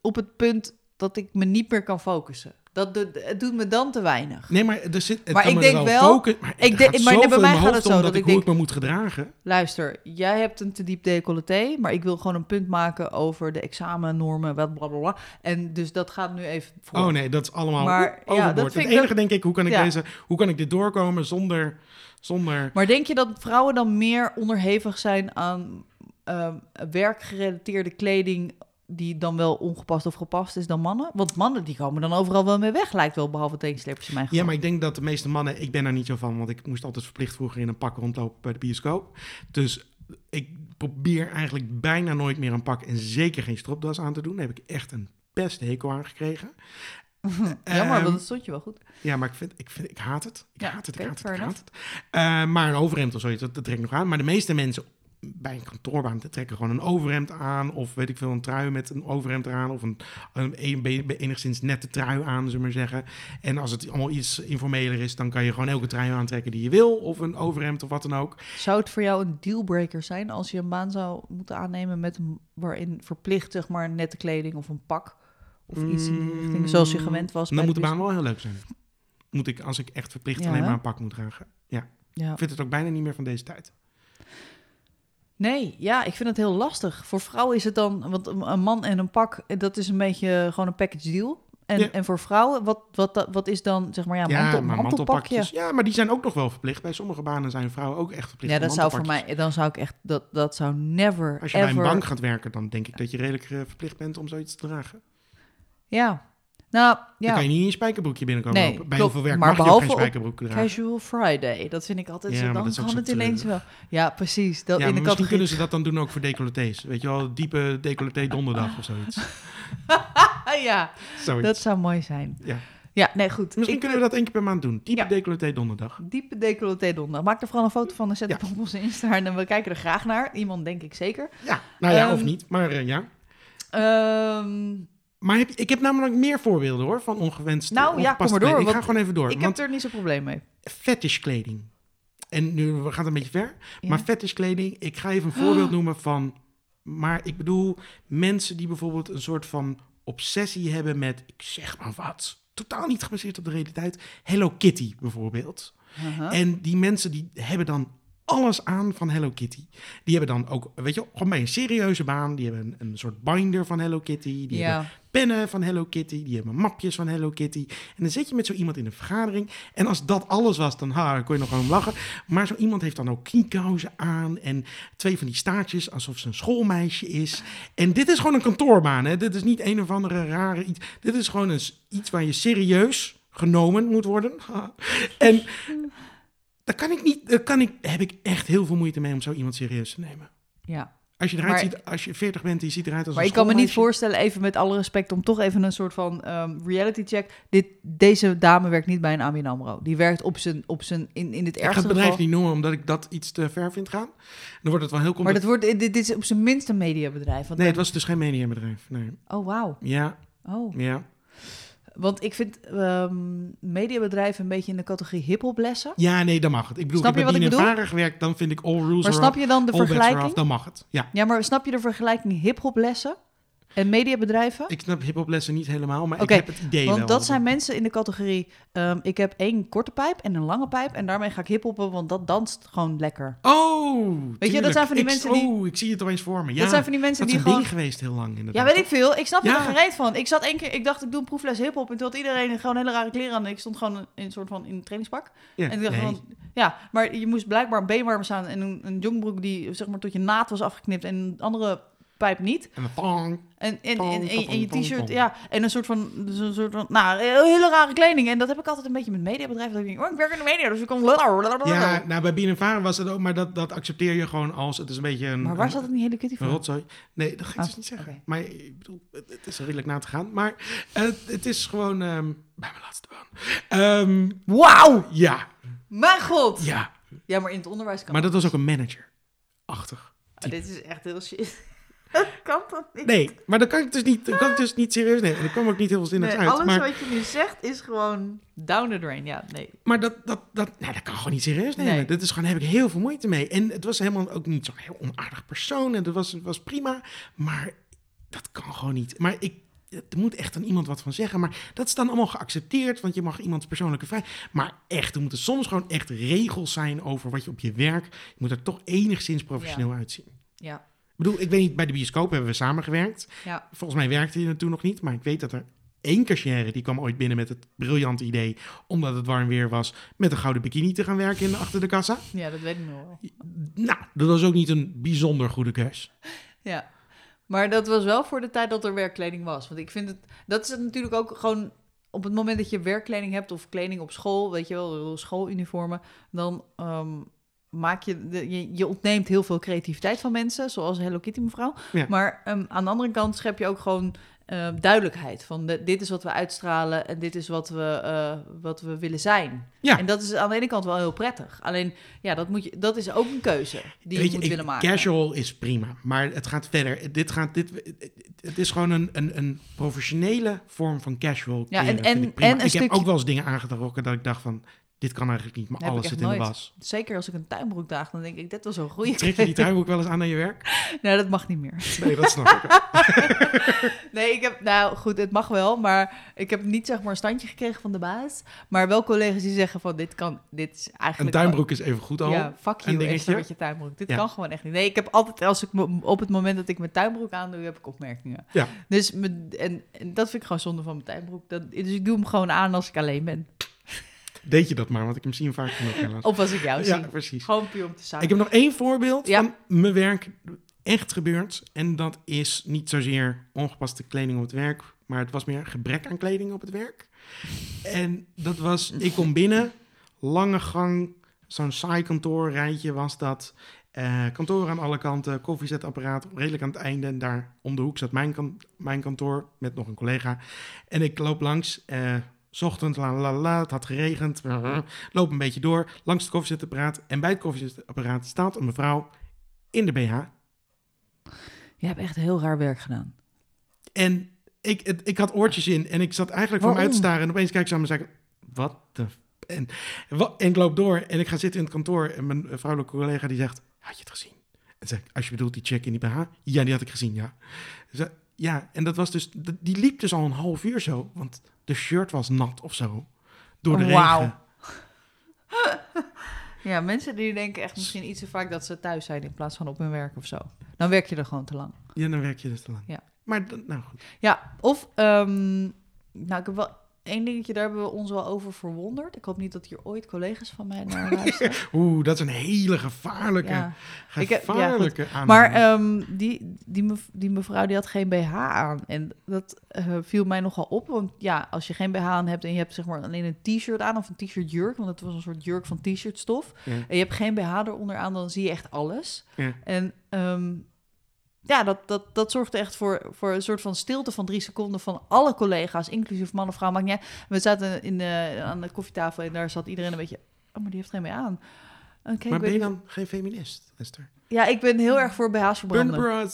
op het punt dat ik me niet meer kan focussen. Dat doet- het doet me dan te weinig. Nee, maar er zit. het Maar kan ik me denk wel. focus- maar ik denk- maar bij mij gaat het zo, dat, dat ik hoe denk- ik me moet gedragen. Luister, jij hebt een te diep decolleté, maar ik wil gewoon een punt maken over de examennormen, wat bla bla bla. En dus dat gaat nu even voor. Oh nee, dat is allemaal Maar, ja, overboord. dat het vind enige dat- denk ik, hoe kan ik Ja. deze, hoe kan ik dit doorkomen zonder, zonder. Maar denk je dat vrouwen dan meer onderhevig zijn aan ehm, werkgerelateerde kleding die dan wel ongepast of gepast is dan mannen? Want mannen die komen dan overal wel mee weg, lijkt wel, behalve teenslippers in mijn geval. Ja, maar ik denk dat de meeste mannen, ik ben daar niet zo van, want ik moest altijd verplicht vroeger in een pak rondlopen bij de bioscoop. Dus ik probeer eigenlijk bijna nooit meer een pak en zeker geen stropdas aan te doen. Daar heb ik echt een best hekel aan gekregen. Jammer, Ehm, want dat stond je wel goed. Ja, maar ik, vind, ik, vind, ik haat het. Ik Ja, haat het, ik haat het, ik haat het. Eh, maar een overhemd of zoiets, dat, dat trek ik nog aan. Maar de meeste mensen bij een kantoorbaan die trekken gewoon een overhemd aan. Of weet ik veel, een trui met een overhemd eraan. Of een, een, een- enigszins nette trui aan, zullen we maar zeggen. En als het allemaal iets informeler is, dan kan je gewoon elke trui aantrekken die je wil. Of een overhemd of wat dan ook. Zou het voor jou een dealbreaker zijn als je een baan zou moeten aannemen met waarin verplicht zeg maar nette kleding of een pak of iets in die richting, zoals je gewend was? Dan moet de de baan wel heel leuk zijn. Moet ik, als ik echt verplicht Ja, alleen maar een pak moet dragen. Ja. ik vind het ook bijna niet meer van deze tijd. Nee, ja, ik vind het heel lastig. Voor vrouwen is het dan, want een man en een pak, eh, dat is een beetje gewoon een package deal. En, Ja. en voor vrouwen, wat, wat, wat is dan, zeg maar, ja, mantel, maar mantelpakje? mantelpakjes. Ja, maar die zijn ook nog wel verplicht. Bij sommige banen zijn vrouwen ook echt verplicht. Ja, dat zou voor mij, dan zou ik echt, dat, dat zou never, Als je ever... bij een bank gaat werken, dan denk ik dat je redelijk eh, verplicht bent om zoiets te dragen. Ja, nou, Dan ja, kan je niet in je spijkerbroekje binnenkomen. Nee, lopen. Bij klopt. heel veel werk Maar mag je ook geen behalve spijkerbroek dragen. casual Friday, dat vind ik altijd Ja, zo, dan kan het ineens wel. Ja, precies, dat Ja, in de misschien categorie... kunnen ze dat dan doen ook voor decolletés. Weet je wel, diepe decolleté donderdag of zoiets. Ja, zoiets. dat zou mooi zijn. Ja. Ja, nee, goed. Misschien Ik- kunnen we dat één keer per maand doen. Diepe Ja. decolleté donderdag. Diepe decolleté donderdag. Maak er vooral een foto van en zet Ja. het op onze Insta. En we kijken er graag naar. Iemand denk ik zeker. Ja, nou ja, of Ehm, niet. Maar eh, ja. Ehm, Maar heb, ik heb namelijk meer voorbeelden hoor, van ongewenst Nou, ja, kom maar door. Ik ga gewoon even door. ik heb er niet zo'n probleem mee. fetishkleding. En nu we gaan het een beetje ver. Ja. Maar fetishkleding, ik ga even een voorbeeld noemen van... Maar ik bedoel, mensen die bijvoorbeeld een soort van obsessie hebben met... Ik zeg maar wat, totaal niet gebaseerd op de realiteit. Hello Kitty bijvoorbeeld. Uh-huh. En die mensen die hebben dan alles aan van Hello Kitty. Die hebben dan ook, weet je, gewoon bij een serieuze baan. Die hebben een, een soort binder van Hello Kitty. Die hebben pennen van Hello Kitty. Die hebben mapjes van Hello Kitty. En dan zit je met zo iemand in een vergadering. En als dat alles was, dan ha, kon je nog gewoon lachen. Maar zo iemand heeft dan ook kniekousen aan. En twee van die staartjes, alsof ze een schoolmeisje is. En dit is gewoon een kantoorbaan. Hè? Dit is niet een of andere rare iets. Dit is gewoon een, iets waar je serieus genomen moet worden. en daar kan ik niet, daar kan ik, heb ik echt heel veel moeite mee om zo iemand serieus te nemen. ja. Als je eruit Maar- ziet, als je 40 bent en je ziet eruit als Maar een ik kan me niet voorstellen, even met alle respect, om toch even een soort van ehm, reality check. Dit, deze dame werkt niet bij een ABN AMRO. Die werkt op zijn, op zijn in, in het Ik ga ergste het bedrijf geval. niet noemen, omdat ik dat iets te ver vind gaan. Dan wordt het wel heel Maar complex. dat wordt, dit, dit is op zijn minst een mediabedrijf. Want Nee, het was dus geen mediabedrijf. Nee. Oh, wauw. Ja, Oh. ja. Want ik vind ehm mediabedrijven een beetje in de categorie hiphoplessen. Ja, nee, dan mag het. Ik bedoel, Snap ik je wat ik bedoel? Dan vind ik all rules Maar snap je dan de vergelijking? off, dan mag het. Ja, Ja, maar snap je de vergelijking hiphoplessen en mediabedrijven? ik snap hiphoplessen niet helemaal, maar ik heb het idee Want wel. dat zijn mensen in de categorie... ehm, ik heb één korte pijp en een lange pijp... en daarmee ga ik hiphoppen, want dat danst gewoon lekker. Oh, Weet je, dat zijn van die ik, mensen die- Oh, ik zie het opeens voor me. Ja, dat zijn van die mensen die gewoon... ding geweest heel lang inderdaad. Ja, weet ik veel. Ik snap er Ja. er geen reet van. Ik zat één keer... Ik dacht, ik doe een proefles hiphop... en toen had iedereen gewoon hele rare kleren aan... en ik stond gewoon in een soort van in een trainingspak. Ja, En ik dacht nee. gewoon... Ja, maar je moest blijkbaar een beenwarmer staan... en een, een jongbroek die zeg maar tot je naad was afgeknipt... en een andere pijp niet. En een. En, je t-shirt, ja. En een soort van, dus een soort van, nou, een hele rare kleding. En dat heb ik altijd een beetje met mediabedrijven. Dat ik denk, oh, ik werk in de media, dus ik kan... Ja, nou, bij BNNVARA was het ook, maar dat, dat accepteer je gewoon als, het is een beetje een... Maar waar een- zat het niet hele kitty Een voor? rotzooi. Nee, dat ga ik Ah, dus niet zeggen. Maar ik bedoel, het, is redelijk na te gaan. Maar het, het is gewoon ehm, bij mijn laatste baan. Ehm, Wauw! ja, Mijn god! ja. Ja, maar in het onderwijs kan Maar dat was ook een manager. Achtig. Ah, dit is echt heel shit. Dat kan toch niet? Nee, maar dat kan ik dus niet, dat kan ik dus niet serieus nemen. En er kwam ook niet heel veel zinnigs Nee, uit. alles Maar, wat je nu zegt is gewoon down the drain. Ja, nee. maar dat, dat, dat, nou, dat kan gewoon niet serieus nemen. Nee. Dit is gewoon, daar heb ik heel veel moeite mee. En het was helemaal ook niet zo'n heel onaardig persoon. En dat was, was prima. Maar dat kan gewoon niet. Maar ik, er moet echt aan iemand wat van zeggen. Maar dat is dan allemaal geaccepteerd, want je mag iemands persoonlijke vrijheid. Maar echt, er moeten soms gewoon echt regels zijn over wat je op je werk. Je moet er toch enigszins professioneel uitzien. Ja, Ik bedoel, ik weet niet, bij de bioscoop hebben we samengewerkt. ja. Volgens mij werkte je er toen nog niet, maar ik weet dat er één cashier die kwam ooit binnen met het briljante idee, omdat het warm weer was, met een gouden bikini te gaan werken in, achter de kassa. ja, dat weet ik nog wel. Nou, dat was ook niet een bijzonder goede keus. Ja, maar dat was wel voor de tijd dat er werkkleding was. Want ik vind het, dat is het natuurlijk ook gewoon op het moment dat je werkkleding hebt of kleding op school, weet je wel, schooluniformen, dan ehm, maak je, de, je, je ontneemt heel veel creativiteit van mensen, zoals Hello Kitty mevrouw. Ja. Maar ehm, aan de andere kant schep je ook gewoon eh, duidelijkheid van de- dit is wat we uitstralen en dit is wat we, eh, wat we willen zijn. Ja. En dat is aan de ene kant wel heel prettig. Alleen, ja, dat, moet je, dat is ook een keuze die je, moet willen maken. Casual is prima, maar het gaat verder. Dit gaat, dit, het is gewoon een, een, een professionele vorm van casual. Ja, en- en- ik prima. en een ik heb stukje- ook wel eens dingen aangetrokken dat ik dacht van, dit kan eigenlijk niet, maar alles zit in de was. Zeker als ik een tuinbroek draag, dan denk ik, dit was een goede Trek je die ook wel eens aan naar je werk? Nee, dat mag niet meer. Nee, dat snap ik. Nee, ik heb, nou goed, het mag wel, maar ik heb niet zeg maar een standje gekregen van de baas. Maar wel collega's die zeggen van, dit kan, dit is Een eigenlijk... tuinbroek is even goed al. Ja, fuck een you, extra met je tuinbroek. Dit Ja. kan gewoon echt niet. Nee, ik heb altijd, als ik op het moment dat ik mijn tuinbroek aandoe, heb ik opmerkingen. Ja. Dus, en, en dat vind ik gewoon zonde van mijn tuinbroek. Dat, dus ik doe hem gewoon aan als ik alleen ben. Deed je dat maar, want ik heb hem zien vaak genoeg. Of als ik jou zie. Ja, precies. Gewoon puur om te samen. Ik heb nog één voorbeeld Ja. van mijn werk echt gebeurd. En dat is niet zozeer ongepaste kleding op het werk, maar het was meer gebrek aan kleding op het werk. En dat was, ik kom binnen, lange gang, zo'n saai kantoorrijtje was dat. Eh kantoor aan alle kanten, koffiezetapparaat redelijk aan het einde. En daar om de hoek zat mijn, kan- mijn kantoor met nog een collega. En ik loop langs, eh, 's ochtend, la la la, het had geregend. Loop een beetje door, langs het koffiezetapparaat. En bij het koffiezetapparaat staat een mevrouw in de BH. Je hebt echt heel raar werk gedaan. En ik, het, ik had oortjes in en ik zat eigenlijk voor me uit te staren. En opeens kijk ik zo aan me en zeg ik, wat de... En, ik loop door en ik ga zitten in het kantoor. En mijn vrouwelijke collega die zegt, had je het gezien? En zeg ik, als je bedoelt die check in die BH? Ja, die had ik gezien, ja. Ze- ja, en dat was dus... Die liep dus al een half uur zo. Want de shirt was nat of zo. Door de Wauw. regen. Ja, mensen die denken echt misschien iets te vaak dat ze thuis zijn in plaats van op hun werk of zo. Dan werk je er gewoon te lang. Ja, dan werk je dus te lang. Ja. Maar, nou goed. Ja, of, ehm, nou, ik heb wel één dingetje, daar hebben we ons wel over verwonderd. Ik hoop niet dat hier ooit collega's van mij naar luisteren. Oeh, dat is een hele gevaarlijke, ja. Ik heb- ja, gevaarlijke aanmerking. Maar ehm, die, die, mev- die mevrouw die had geen BH aan. En dat eh, viel mij nogal op. Want ja, als je geen BH aan hebt en je hebt zeg maar alleen een t-shirt aan of een t-shirt jurk, want het was een soort jurk van t-shirt stof. Ja. En je hebt geen BH eronder aan, dan zie je echt alles. En ehm, ja, dat, dat, dat zorgde echt voor, voor een soort van stilte van drie seconden van alle collega's, inclusief man of vrouw. We zaten in de, aan de koffietafel en daar zat iedereen een beetje... Oh, maar die heeft geen BH aan. Oké, maar ben je dan geen feminist, Esther? Ja, ik ben heel erg voor BH's the verbranden.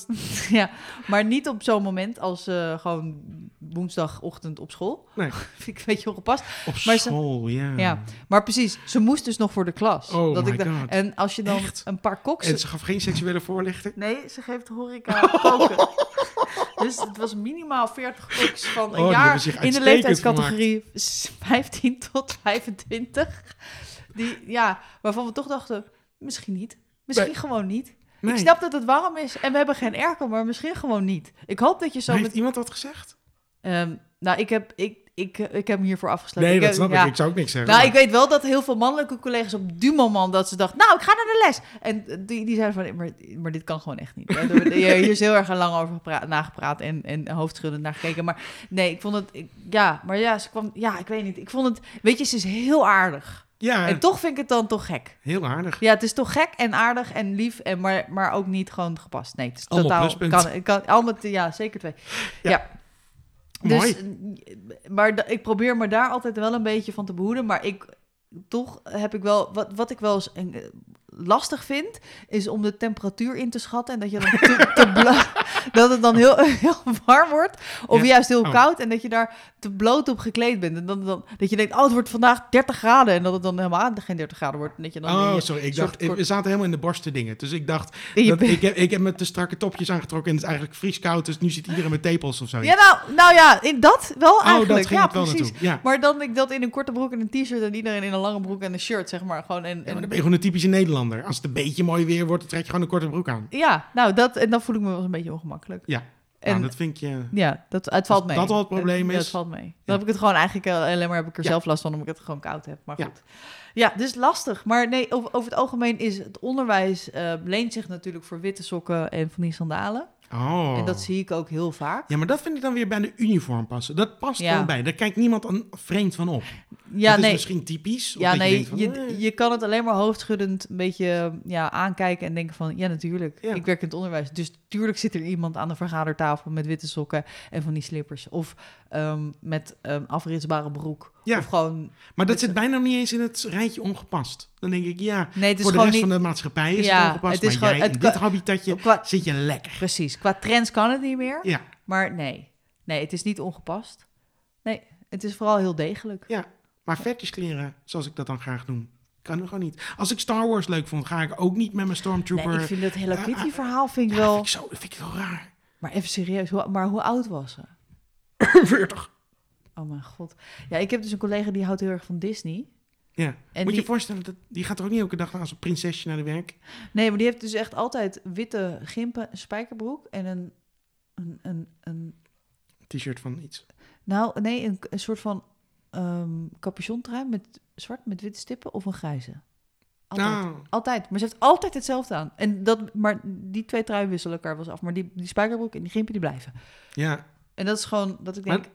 Ja, maar niet op zo'n moment als eh, gewoon woensdagochtend op school. Nee. Vind ik een beetje ongepast. Op Maar ze- school, ja. Ja, maar precies, ze moest dus nog voor de klas. Oh dat my ik dacht- God. En als je dan Echt? een paar koks... En ze gaf geen seksuele voorlichting? Nee, ze geeft horeca koken. dus het was minimaal 40 koks van een Oh, jaar in de leeftijdscategorie 15 tot 25. Die, ja, waarvan we toch dachten, misschien niet. Misschien Nee. gewoon niet. Nee. Ik snap dat het warm is en we hebben geen airco, maar misschien gewoon niet. Ik hoop dat je zo met... iemand dat gezegd? Ehm, nou, ik heb, ik, ik, ik heb hem hiervoor afgesloten. Nee, Ik dat snap ja. ik. Ik zou ook niks zeggen. Nou, maar- ik weet wel dat heel veel mannelijke collega's op du moment dat ze dachten, nou, ik ga naar de les. En die, die zeiden van, maar, maar dit kan gewoon echt niet. Er- Hier is heel erg lang over gepra- nagepraat en, en hoofdschuddend naar gekeken. Maar nee, ik vond het, ik- ja, maar ja, ze kwam, ja, ik weet niet. Ik vond het, weet je, ze is heel aardig. Ja, En toch vind ik het dan toch gek. heel aardig. Ja, het is toch gek en aardig en lief, en maar, maar ook niet gewoon gepast. Nee, het is Allemaal totaal, kan, kan, allemaal, ja, zeker twee. Ja. ja. Mooi. Dus, maar da- ik probeer me daar altijd wel een beetje van te behoeden. Maar ik, toch heb ik wel... Wat, wat ik wel eens eh, lastig vind, is om de temperatuur in te schatten. En dat je dan te, te dat het dan heel, heel warm wordt. Of Ja. juist heel Oh. koud. En dat je daar te bloot op gekleed bent. En dan, dan, dat je denkt, oh, het wordt vandaag 30 graden. En dat het dan helemaal geen 30 graden wordt. En dat je dan Oh, sorry. Ik dacht, kort- we zaten helemaal in de borsten dingen. Dus ik dacht, dat, ik, heb, ik heb met de strakke topjes aangetrokken en het is eigenlijk vrieskoud. Dus nu zit iedereen met tepels of zo. Ja, nou, nou ja, in dat wel oh, eigenlijk. dat ging ja, wel precies. Ja. Maar dan ik dat in een korte broek en een t-shirt en iedereen in een lange broek en een shirt, zeg maar. Gewoon en, Ja, en- maar dan ben je gewoon een typische Nederlander. Als het een beetje mooi weer wordt, dan trek je gewoon een korte broek aan. ja, nou, dat, en dan voel ik me wel eens een beetje ongemakkelijk. Ja, En nou, dat vind je... ja, dat, het valt mee. dat al het probleem is. het valt mee. Dan Ja. heb ik het gewoon eigenlijk eh, alleen maar heb ik er Ja. zelf last van omdat ik het gewoon koud heb. Maar goed. Ja, dus lastig. Maar nee, over, over het algemeen is het onderwijs eh, leent zich natuurlijk voor witte sokken en van die sandalen. Oh. En dat zie ik ook heel vaak. Ja, maar dat vind ik dan weer bij de uniform passen. Dat past Ja. gewoon bij. Daar kijkt niemand aan vreemd van op. Ja, dat is nee. misschien typisch. Ja, nee, je, eh, je kan het alleen maar hoofdschuddend een beetje ja, aankijken en denken van... ja, natuurlijk, Ja. ik werk in het onderwijs. Dus tuurlijk zit er iemand aan de vergadertafel met witte sokken en van die slippers. Of ehm, met een afritsbare broek. Ja. Of gewoon... Maar dat zit bijna niet eens in het rijtje ongepast. Dan denk ik, ja, Nee, het is voor de rest niet... van de maatschappij is Ja, het ongepast. het is maar gewoon- jij het in dit habitatje Qua, zit je lekker. precies, qua trends kan het niet meer. Ja, Maar nee, nee, het is niet ongepast. Nee, het is vooral heel degelijk. ja. Maar kleren, zoals ik dat dan graag doe, kan er gewoon niet. Als ik Star Wars leuk vond, ga ik ook niet met mijn Stormtrooper... Nee, ik vind dat Hello Ah, Kitty ah, verhaal vind ik Ja, wel... vind ik zo, vind ik wel raar. Maar even serieus, hoe, maar hoe oud was ze? 40. Oh mijn god. Ja, ik heb dus een collega die houdt heel erg van Disney. Ja. En Moet je die- voorstellen, dat, die gaat er ook niet elke dag als een prinsesje naar de werk. Nee, maar die heeft dus echt altijd witte gimpen, spijkerbroek en een, een, een, een T-shirt van iets. nou nee, een, een soort van ehm capuchontrui met zwart met witte stippen of een grijze. Altijd. Ah, Altijd. Maar ze heeft altijd hetzelfde aan. En dat, maar die twee truien wisselen elkaar wel eens af. Maar die, die spijkerbroek en die gimpen die blijven. ja, En dat is gewoon dat ik Maar- denk,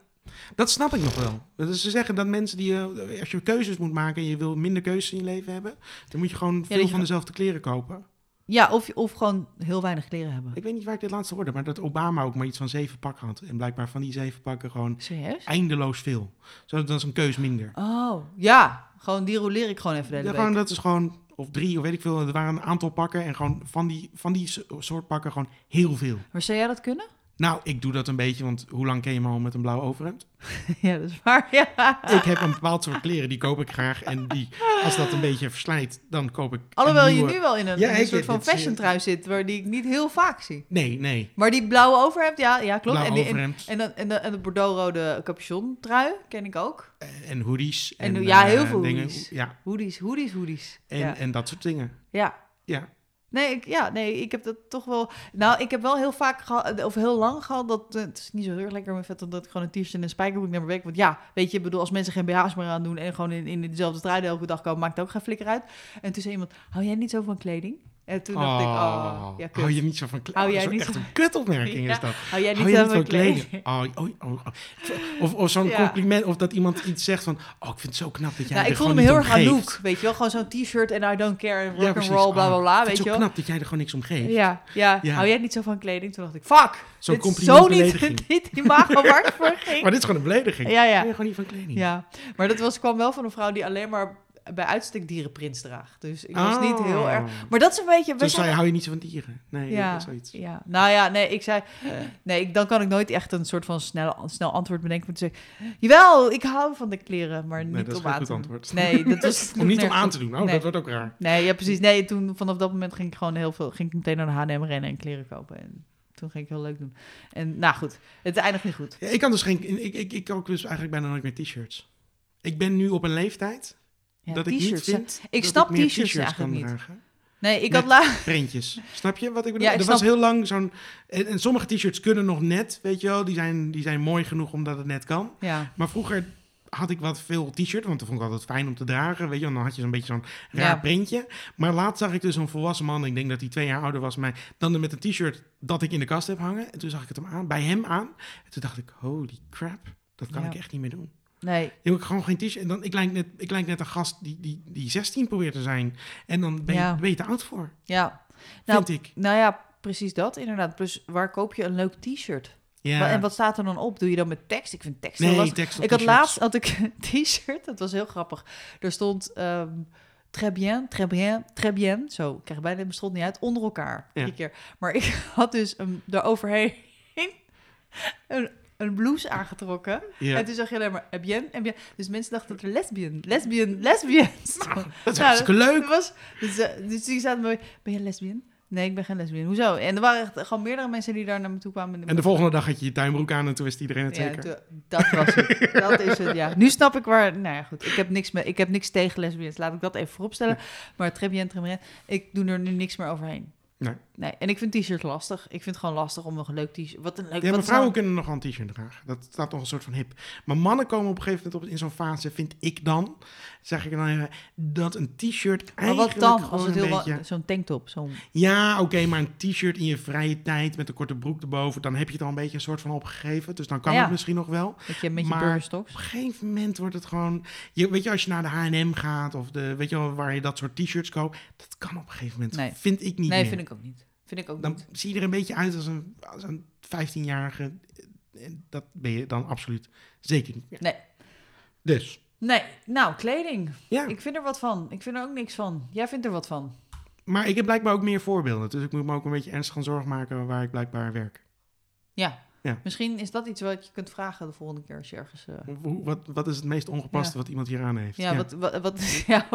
dat snap ik nog wel. Dus ze zeggen dat mensen die, eh, als je keuzes moet maken en je wil minder keuzes in je leven hebben, dan moet je gewoon veel je- van dezelfde kleren kopen. ja, of, of gewoon heel weinig kleren hebben. Ik weet niet waar ik dit laatste hoorde, maar dat Obama ook maar iets van zeven pakken had. En blijkbaar van die zeven pakken gewoon Serieus? eindeloos veel. Zo, dat is een keus minder. Oh, ja. Gewoon die roleer ik gewoon even de hele Ja, gewoon, dat is gewoon, of drie, of weet ik veel. Er waren een aantal pakken en gewoon van die, van die so- soort pakken gewoon heel veel. Maar zou jij dat kunnen? Nou, ik doe dat een beetje, want hoe lang ken je me al met een blauw overhemd? ja, dat is waar. Ja. Ik heb een bepaald soort kleren, die koop ik graag. En die, als dat een beetje verslijt, dan koop ik Alhoewel je nu wel in een, Ja, soort van is- fashion trui zit, waar die ik niet heel vaak zie. Nee, nee. Maar die blauwe overhemd, ja, ja klopt. En, die, en, en, dan- en, de, en de bordeaux-rode capuchon trui ken ik ook. en hoodies. En ja, heel eh, veel dingen. hoodies. Ja, Hoodies, hoodies, hoodies. en, ja. en dat soort dingen. ja. Ja. Nee, ik, ja, nee, ik heb dat toch wel... Nou, ik heb wel heel vaak gehad, of heel lang gehad, dat eh, het is niet zo heel erg lekker met vet, dat ik gewoon een t-shirt en een spijkerbroek naar mijn werk. Want ja, weet je, bedoel, als mensen geen BH's meer aan doen en gewoon in, in dezelfde trui de elke dag komen, maakt het ook geen flikker uit. En toen zei iemand, hou jij niet zo van kleding? En toen dacht ik, oh, ja, kut. hou je niet zo van kleding? Hou jij Zo niet echt zo- een kutopmerking Ja. is dat. Hou jij niet Hou zo niet van van kleding? Oh, oh, oh, oh. Of, of zo'n Ja. compliment, of dat iemand iets zegt van... Oh, ik vind het zo knap dat jij Nou, er ik gewoon me heel erg Anouk, weet je wel? Gewoon zo'n t-shirt en I don't care en rock Ja, and roll, bla bla Oh, bla, ik vind weet het je zo wel? knap dat jij er gewoon niks om geeft. Ja, ja, Ja. hou jij niet zo van kleding? Toen dacht ik, fuck, Zo'n compliment zo niet, niet die waar het voor ging. Maar dit is gewoon een belediging. Ja, ja. Gewoon niet van kleding. Ja, maar dat was, kwam wel van een vrouw die alleen maar bij uitstek dierenprints draagt. Dus ik was niet heel Oh. erg... Maar dat is een beetje... Dus zei, hou je niet zo van dieren? Nee, ja, dat is zoiets. ja, nou ja, nee, ik zei... Nee, ik, dan kan ik nooit echt een soort van snel, snel antwoord bedenken. Maar te zeggen, jawel, ik hou van de kleren, maar Nee, niet dat is om aan te doen. antwoord. Nee, dat was... Om niet om aan te doen. Oh, Nee. dat wordt ook raar. Nee, ja, precies. Nee, toen vanaf dat moment ging ik gewoon heel veel... Ging ik meteen naar de H&M rennen en kleren kopen. En toen ging ik heel leuk doen. En nou goed, het eindigt niet goed. Ja, ik kan dus geen... Ik, ik, ik koop dus eigenlijk bijna nooit meer t-shirts. Ik ben nu op een leeftijd Ja, dat ik niet vind Ik dat snap t-shirts eigenlijk niet. dragen. Nee, ik had la... printjes. Snap je wat ik bedoel? Ja, ik er was heel lang zo'n... En, en sommige t-shirts kunnen nog net, weet je wel. Die zijn, die zijn mooi genoeg omdat het net kan. Ja, Maar vroeger had ik wat veel t-shirt, want dat vond ik altijd fijn om te dragen, weet je. En dan had je zo'n beetje zo'n raar Ja. printje. Maar laatst zag ik dus een volwassen man, ik denk dat hij twee jaar ouder was dan mij, dan met een t-shirt dat ik in de kast heb hangen. En toen zag ik het hem aan, bij hem aan. En toen dacht ik, holy crap, dat kan Ja. ik echt niet meer doen. Nee. Hebt gewoon geen t-shirt. En dan, ik, lijk net, ik lijk net een gast die, die, die 16 probeert te zijn. En dan ben je, ben je te oud voor, Ja. Nou, vind ik. Nou ja, precies dat inderdaad. Plus, waar koop je een leuk t-shirt? Ja. En wat staat er dan op? Doe je dan met tekst? Ik vind tekst nee, lastig. tekst op Ik had laatst had ik een t-shirt, dat was heel grappig. Er stond ehm très bien, très bien, très bien. Zo, ik krijg bijna mijn strot niet uit. Onder elkaar, Ja. keer. Maar ik had dus een, daaroverheen een, een blouse aangetrokken. Ja. En toen zag je alleen maar bien, bien. Dus mensen dachten dat er lesbian, lesbian, lesbian stond. Nou, dat is Nou, leuk. Dat was, dus, eh, dus die zaten me, ben je lesbian? Nee, ik ben geen lesbian. Hoezo? En er waren echt gewoon meerdere mensen die daar naar me toe kwamen. En de volgende dag had je je tuinbroek aan en toen wist iedereen het ja, zeker. toen- dat was het. dat is het, ja. Nu snap ik waar... Nou ja, goed. Ik heb niks, met, ik heb niks tegen lesbians. Laat ik dat even vooropstellen. Maar très bien, très bien. Ik doe er nu niks meer overheen. Nee. Nee. En ik vind t-shirt lastig. Ik vind het gewoon lastig om een leuk t-shirt... Wat een leuk... Ja, maar vrouwen kunnen nog wel een t-shirt dragen. Dat staat nog een soort van hip. Maar mannen komen op een gegeven moment op, in zo'n fase, vind ik dan, zeg ik dan even, dat een t-shirt Maar eigenlijk wat dan? Als het heel beetje... Zo'n tanktop. Zo'n... Ja, oké, maar een t-shirt in je vrije tijd met een korte broek erboven, dan heb je het al een beetje een soort van opgegeven. Dus dan kan Ja. het misschien nog wel. Met je, met je Maar-. Op een gegeven moment wordt het gewoon... Je, weet je, als je naar de H&M gaat of de, weet je wel, waar je dat soort t-shirts koopt, dat kan op een gegeven moment, Nee. vind ik niet Nee, meer. vind ik ook niet. Vind ik ook Dan niet. zie je er een beetje uit als een, als een 15-jarige. En dat ben je dan absoluut zeker niet meer. Nee. Dus, Nee. Nou, kleding. ja. Ik vind er wat van. Ik vind er ook niks van. Jij vindt er wat van. Maar ik heb blijkbaar ook meer voorbeelden. Dus ik moet me ook een beetje ernstig gaan zorgen maken waar ik blijkbaar werk. Ja. Ja. Misschien is dat iets wat je kunt vragen de volgende keer als je ergens... eh, Hoe, wat, wat is het meest ongepaste wat iemand hier aan heeft? Ja, Wat, wat, wat, ja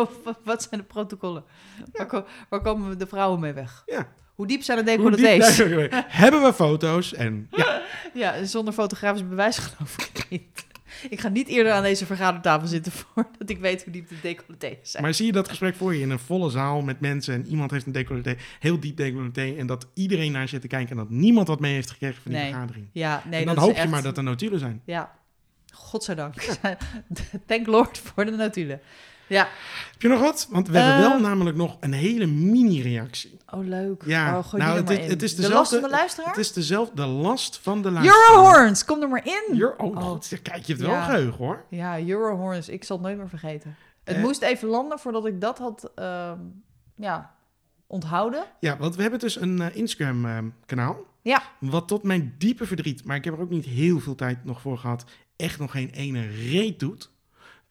wat, zijn de protocollen? Waar, ko- waar komen de vrouwen mee weg? Ja. Hoe diep zijn de decolletés? Hebben we foto's? En ja, Ja, zonder fotografisch bewijs geloof ik niet. Ik ga niet eerder aan deze vergadertafel zitten voordat ik weet hoe diep de decolletés zijn. maar zie je dat gesprek voor je in een volle zaal met mensen en iemand heeft een decolleté, heel diep decolleté, en dat iedereen naar zit te kijken en dat niemand wat mee heeft gekregen van die Nee. vergadering. ja, nee, en dan dat hoop je echt- maar dat er notulen zijn. Ja, godzijdank. Thank Lord voor de notulen. Ja. Heb je nog wat? Want we hebben Eh. wel namelijk nog een hele mini-reactie. Oh, leuk. Ja, oh, nou, het- is de dezelfde- last van de luisteraar? Het is dezelfde last van de luisteraar. Eurohorns, kom er maar in. Euro- oh, Oh. God, kijk, je hebt wel Ja. geheugen hoor. Ja, Eurohorns. Ik zal het nooit meer vergeten. Het Eh. moest even landen voordat ik dat had ehm, ja, onthouden. Ja, want we hebben dus een eh, Instagram-kanaal. Ja. Wat tot mijn diepe verdriet, maar ik heb er ook niet heel veel tijd nog voor gehad, echt nog geen ene reet doet.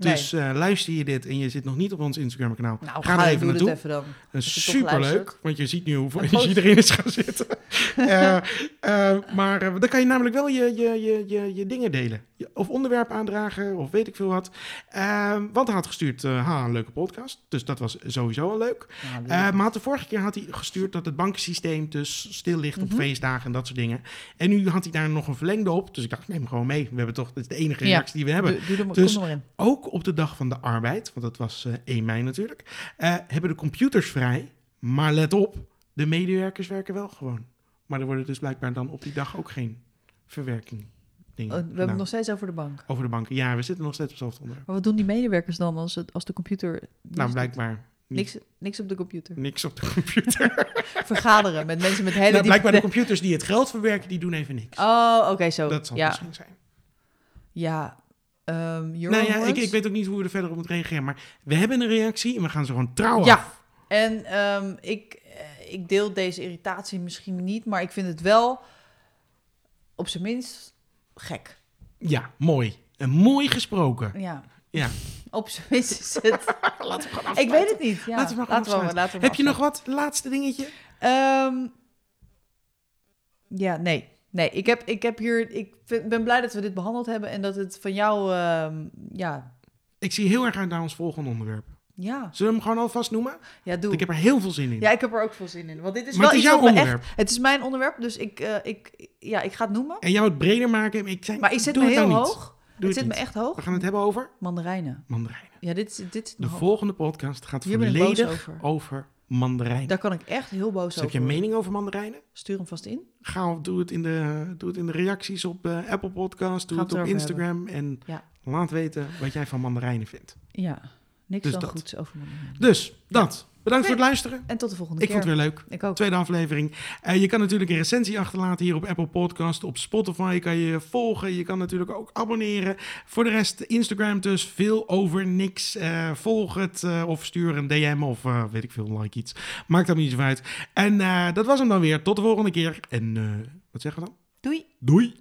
Dus eh, luister je dit en je zit nog niet op ons Instagram-kanaal, Nou, ga er even naartoe. even dan. Toch superleuk, want je ziet nu hoeveel energie erin is gaan zitten. Eh, eh, maar eh, dan kan je namelijk wel je, je, je, je, je dingen delen. Of onderwerp aandragen, of weet ik veel wat. Eh, want hij had gestuurd, eh, ha, een leuke podcast. Dus dat was sowieso al leuk. Ja, leuk. Eh, maar had de vorige keer had hij gestuurd dat het bankensysteem dus stil ligt op Mhm. feestdagen en dat soort dingen. En nu had hij daar nog een verlengde op. Dus ik dacht, neem hem gewoon mee. We hebben toch, dat is de enige Ja. reactie die we hebben. doe, doe er maar, Dus-. Ook op de dag van de arbeid, want dat was eh 1 mei natuurlijk, eh, hebben de computers vrij. Maar let op, de medewerkers werken wel gewoon. Maar er worden dus blijkbaar dan op die dag ook geen verwerking dingen Oh, we hebben het nog steeds over de bank. Over de banken. Ja, we zitten nog steeds op hetzelfde onderwerp. Maar wat doen die medewerkers dan als, het, als de computer... Nou, blijkbaar niet- Niks, niks op de computer. niks op de computer. Vergaderen met mensen met hele nou, blijkbaar de computers die het geld verwerken, die doen even niks. Oh, oké, zo. dat zal ja, misschien zijn. ja. Ehm Nou ja, ik, ik weet ook niet hoe we er verder op moeten reageren. Maar we hebben een reactie en we gaan ze gewoon trouw Ja. af. En ehm, ik, eh, ik deel deze irritatie misschien niet, maar ik vind het wel op zijn minst gek. Ja, mooi. En mooi gesproken. Ja. Ja. Op zijn minst is het... Laten we gewoon ik weet het niet. Ja. Laten we maar laten we, laten we Heb je nog wat? Laatste dingetje? Ehm, ja, nee. Nee, ik heb, ik heb hier... Ik vind- ben blij dat we dit behandeld hebben en dat het van jou... ehm, ja, Ik zie heel erg uit naar ons volgende onderwerp. Ja, Zullen we hem gewoon alvast noemen? ja, doe. Ik heb er heel veel zin in. Ja, ik heb er ook veel zin in. Want dit is maar wel het is iets jouw onderwerp. echt... Het is mijn onderwerp, dus ik, eh, ik, ja, ik ga het noemen. En jou het breder maken. Ik zei, Maar ik zit me het heel nou hoog. Doe het het zit me echt hoog. We gaan het hebben over Mandarijnen. mandarijnen. Ja, dit, dit De volgende podcast gaat Hier volledig over. over mandarijn. Daar kan ik echt heel boos Dus heb over je een mening over mandarijnen? Stuur hem vast in. Ga, doe, het in de, doe het in de reacties op eh, Apple Podcast. Doe Gaan het op Instagram. En Ja. laat weten wat jij van mandarijnen vindt. Ja, niks Dus dan dat. goeds over mandarijnen. Dus, dat. Bedankt Nee. voor het luisteren. En tot de volgende Ik keer. vond het weer leuk. Ik ook. Tweede aflevering. Eh, je kan natuurlijk een recensie achterlaten hier op Apple Podcast. Op Spotify kan je volgen. Je kan natuurlijk ook abonneren. Voor de rest Instagram dus. Veel over niks. Eh, volg het eh, of stuur een DM of weet ik veel, like iets. Maakt dat niet zo uit. En dat was hem dan weer. Tot de volgende keer. En wat zeggen we dan? Doei. Doei!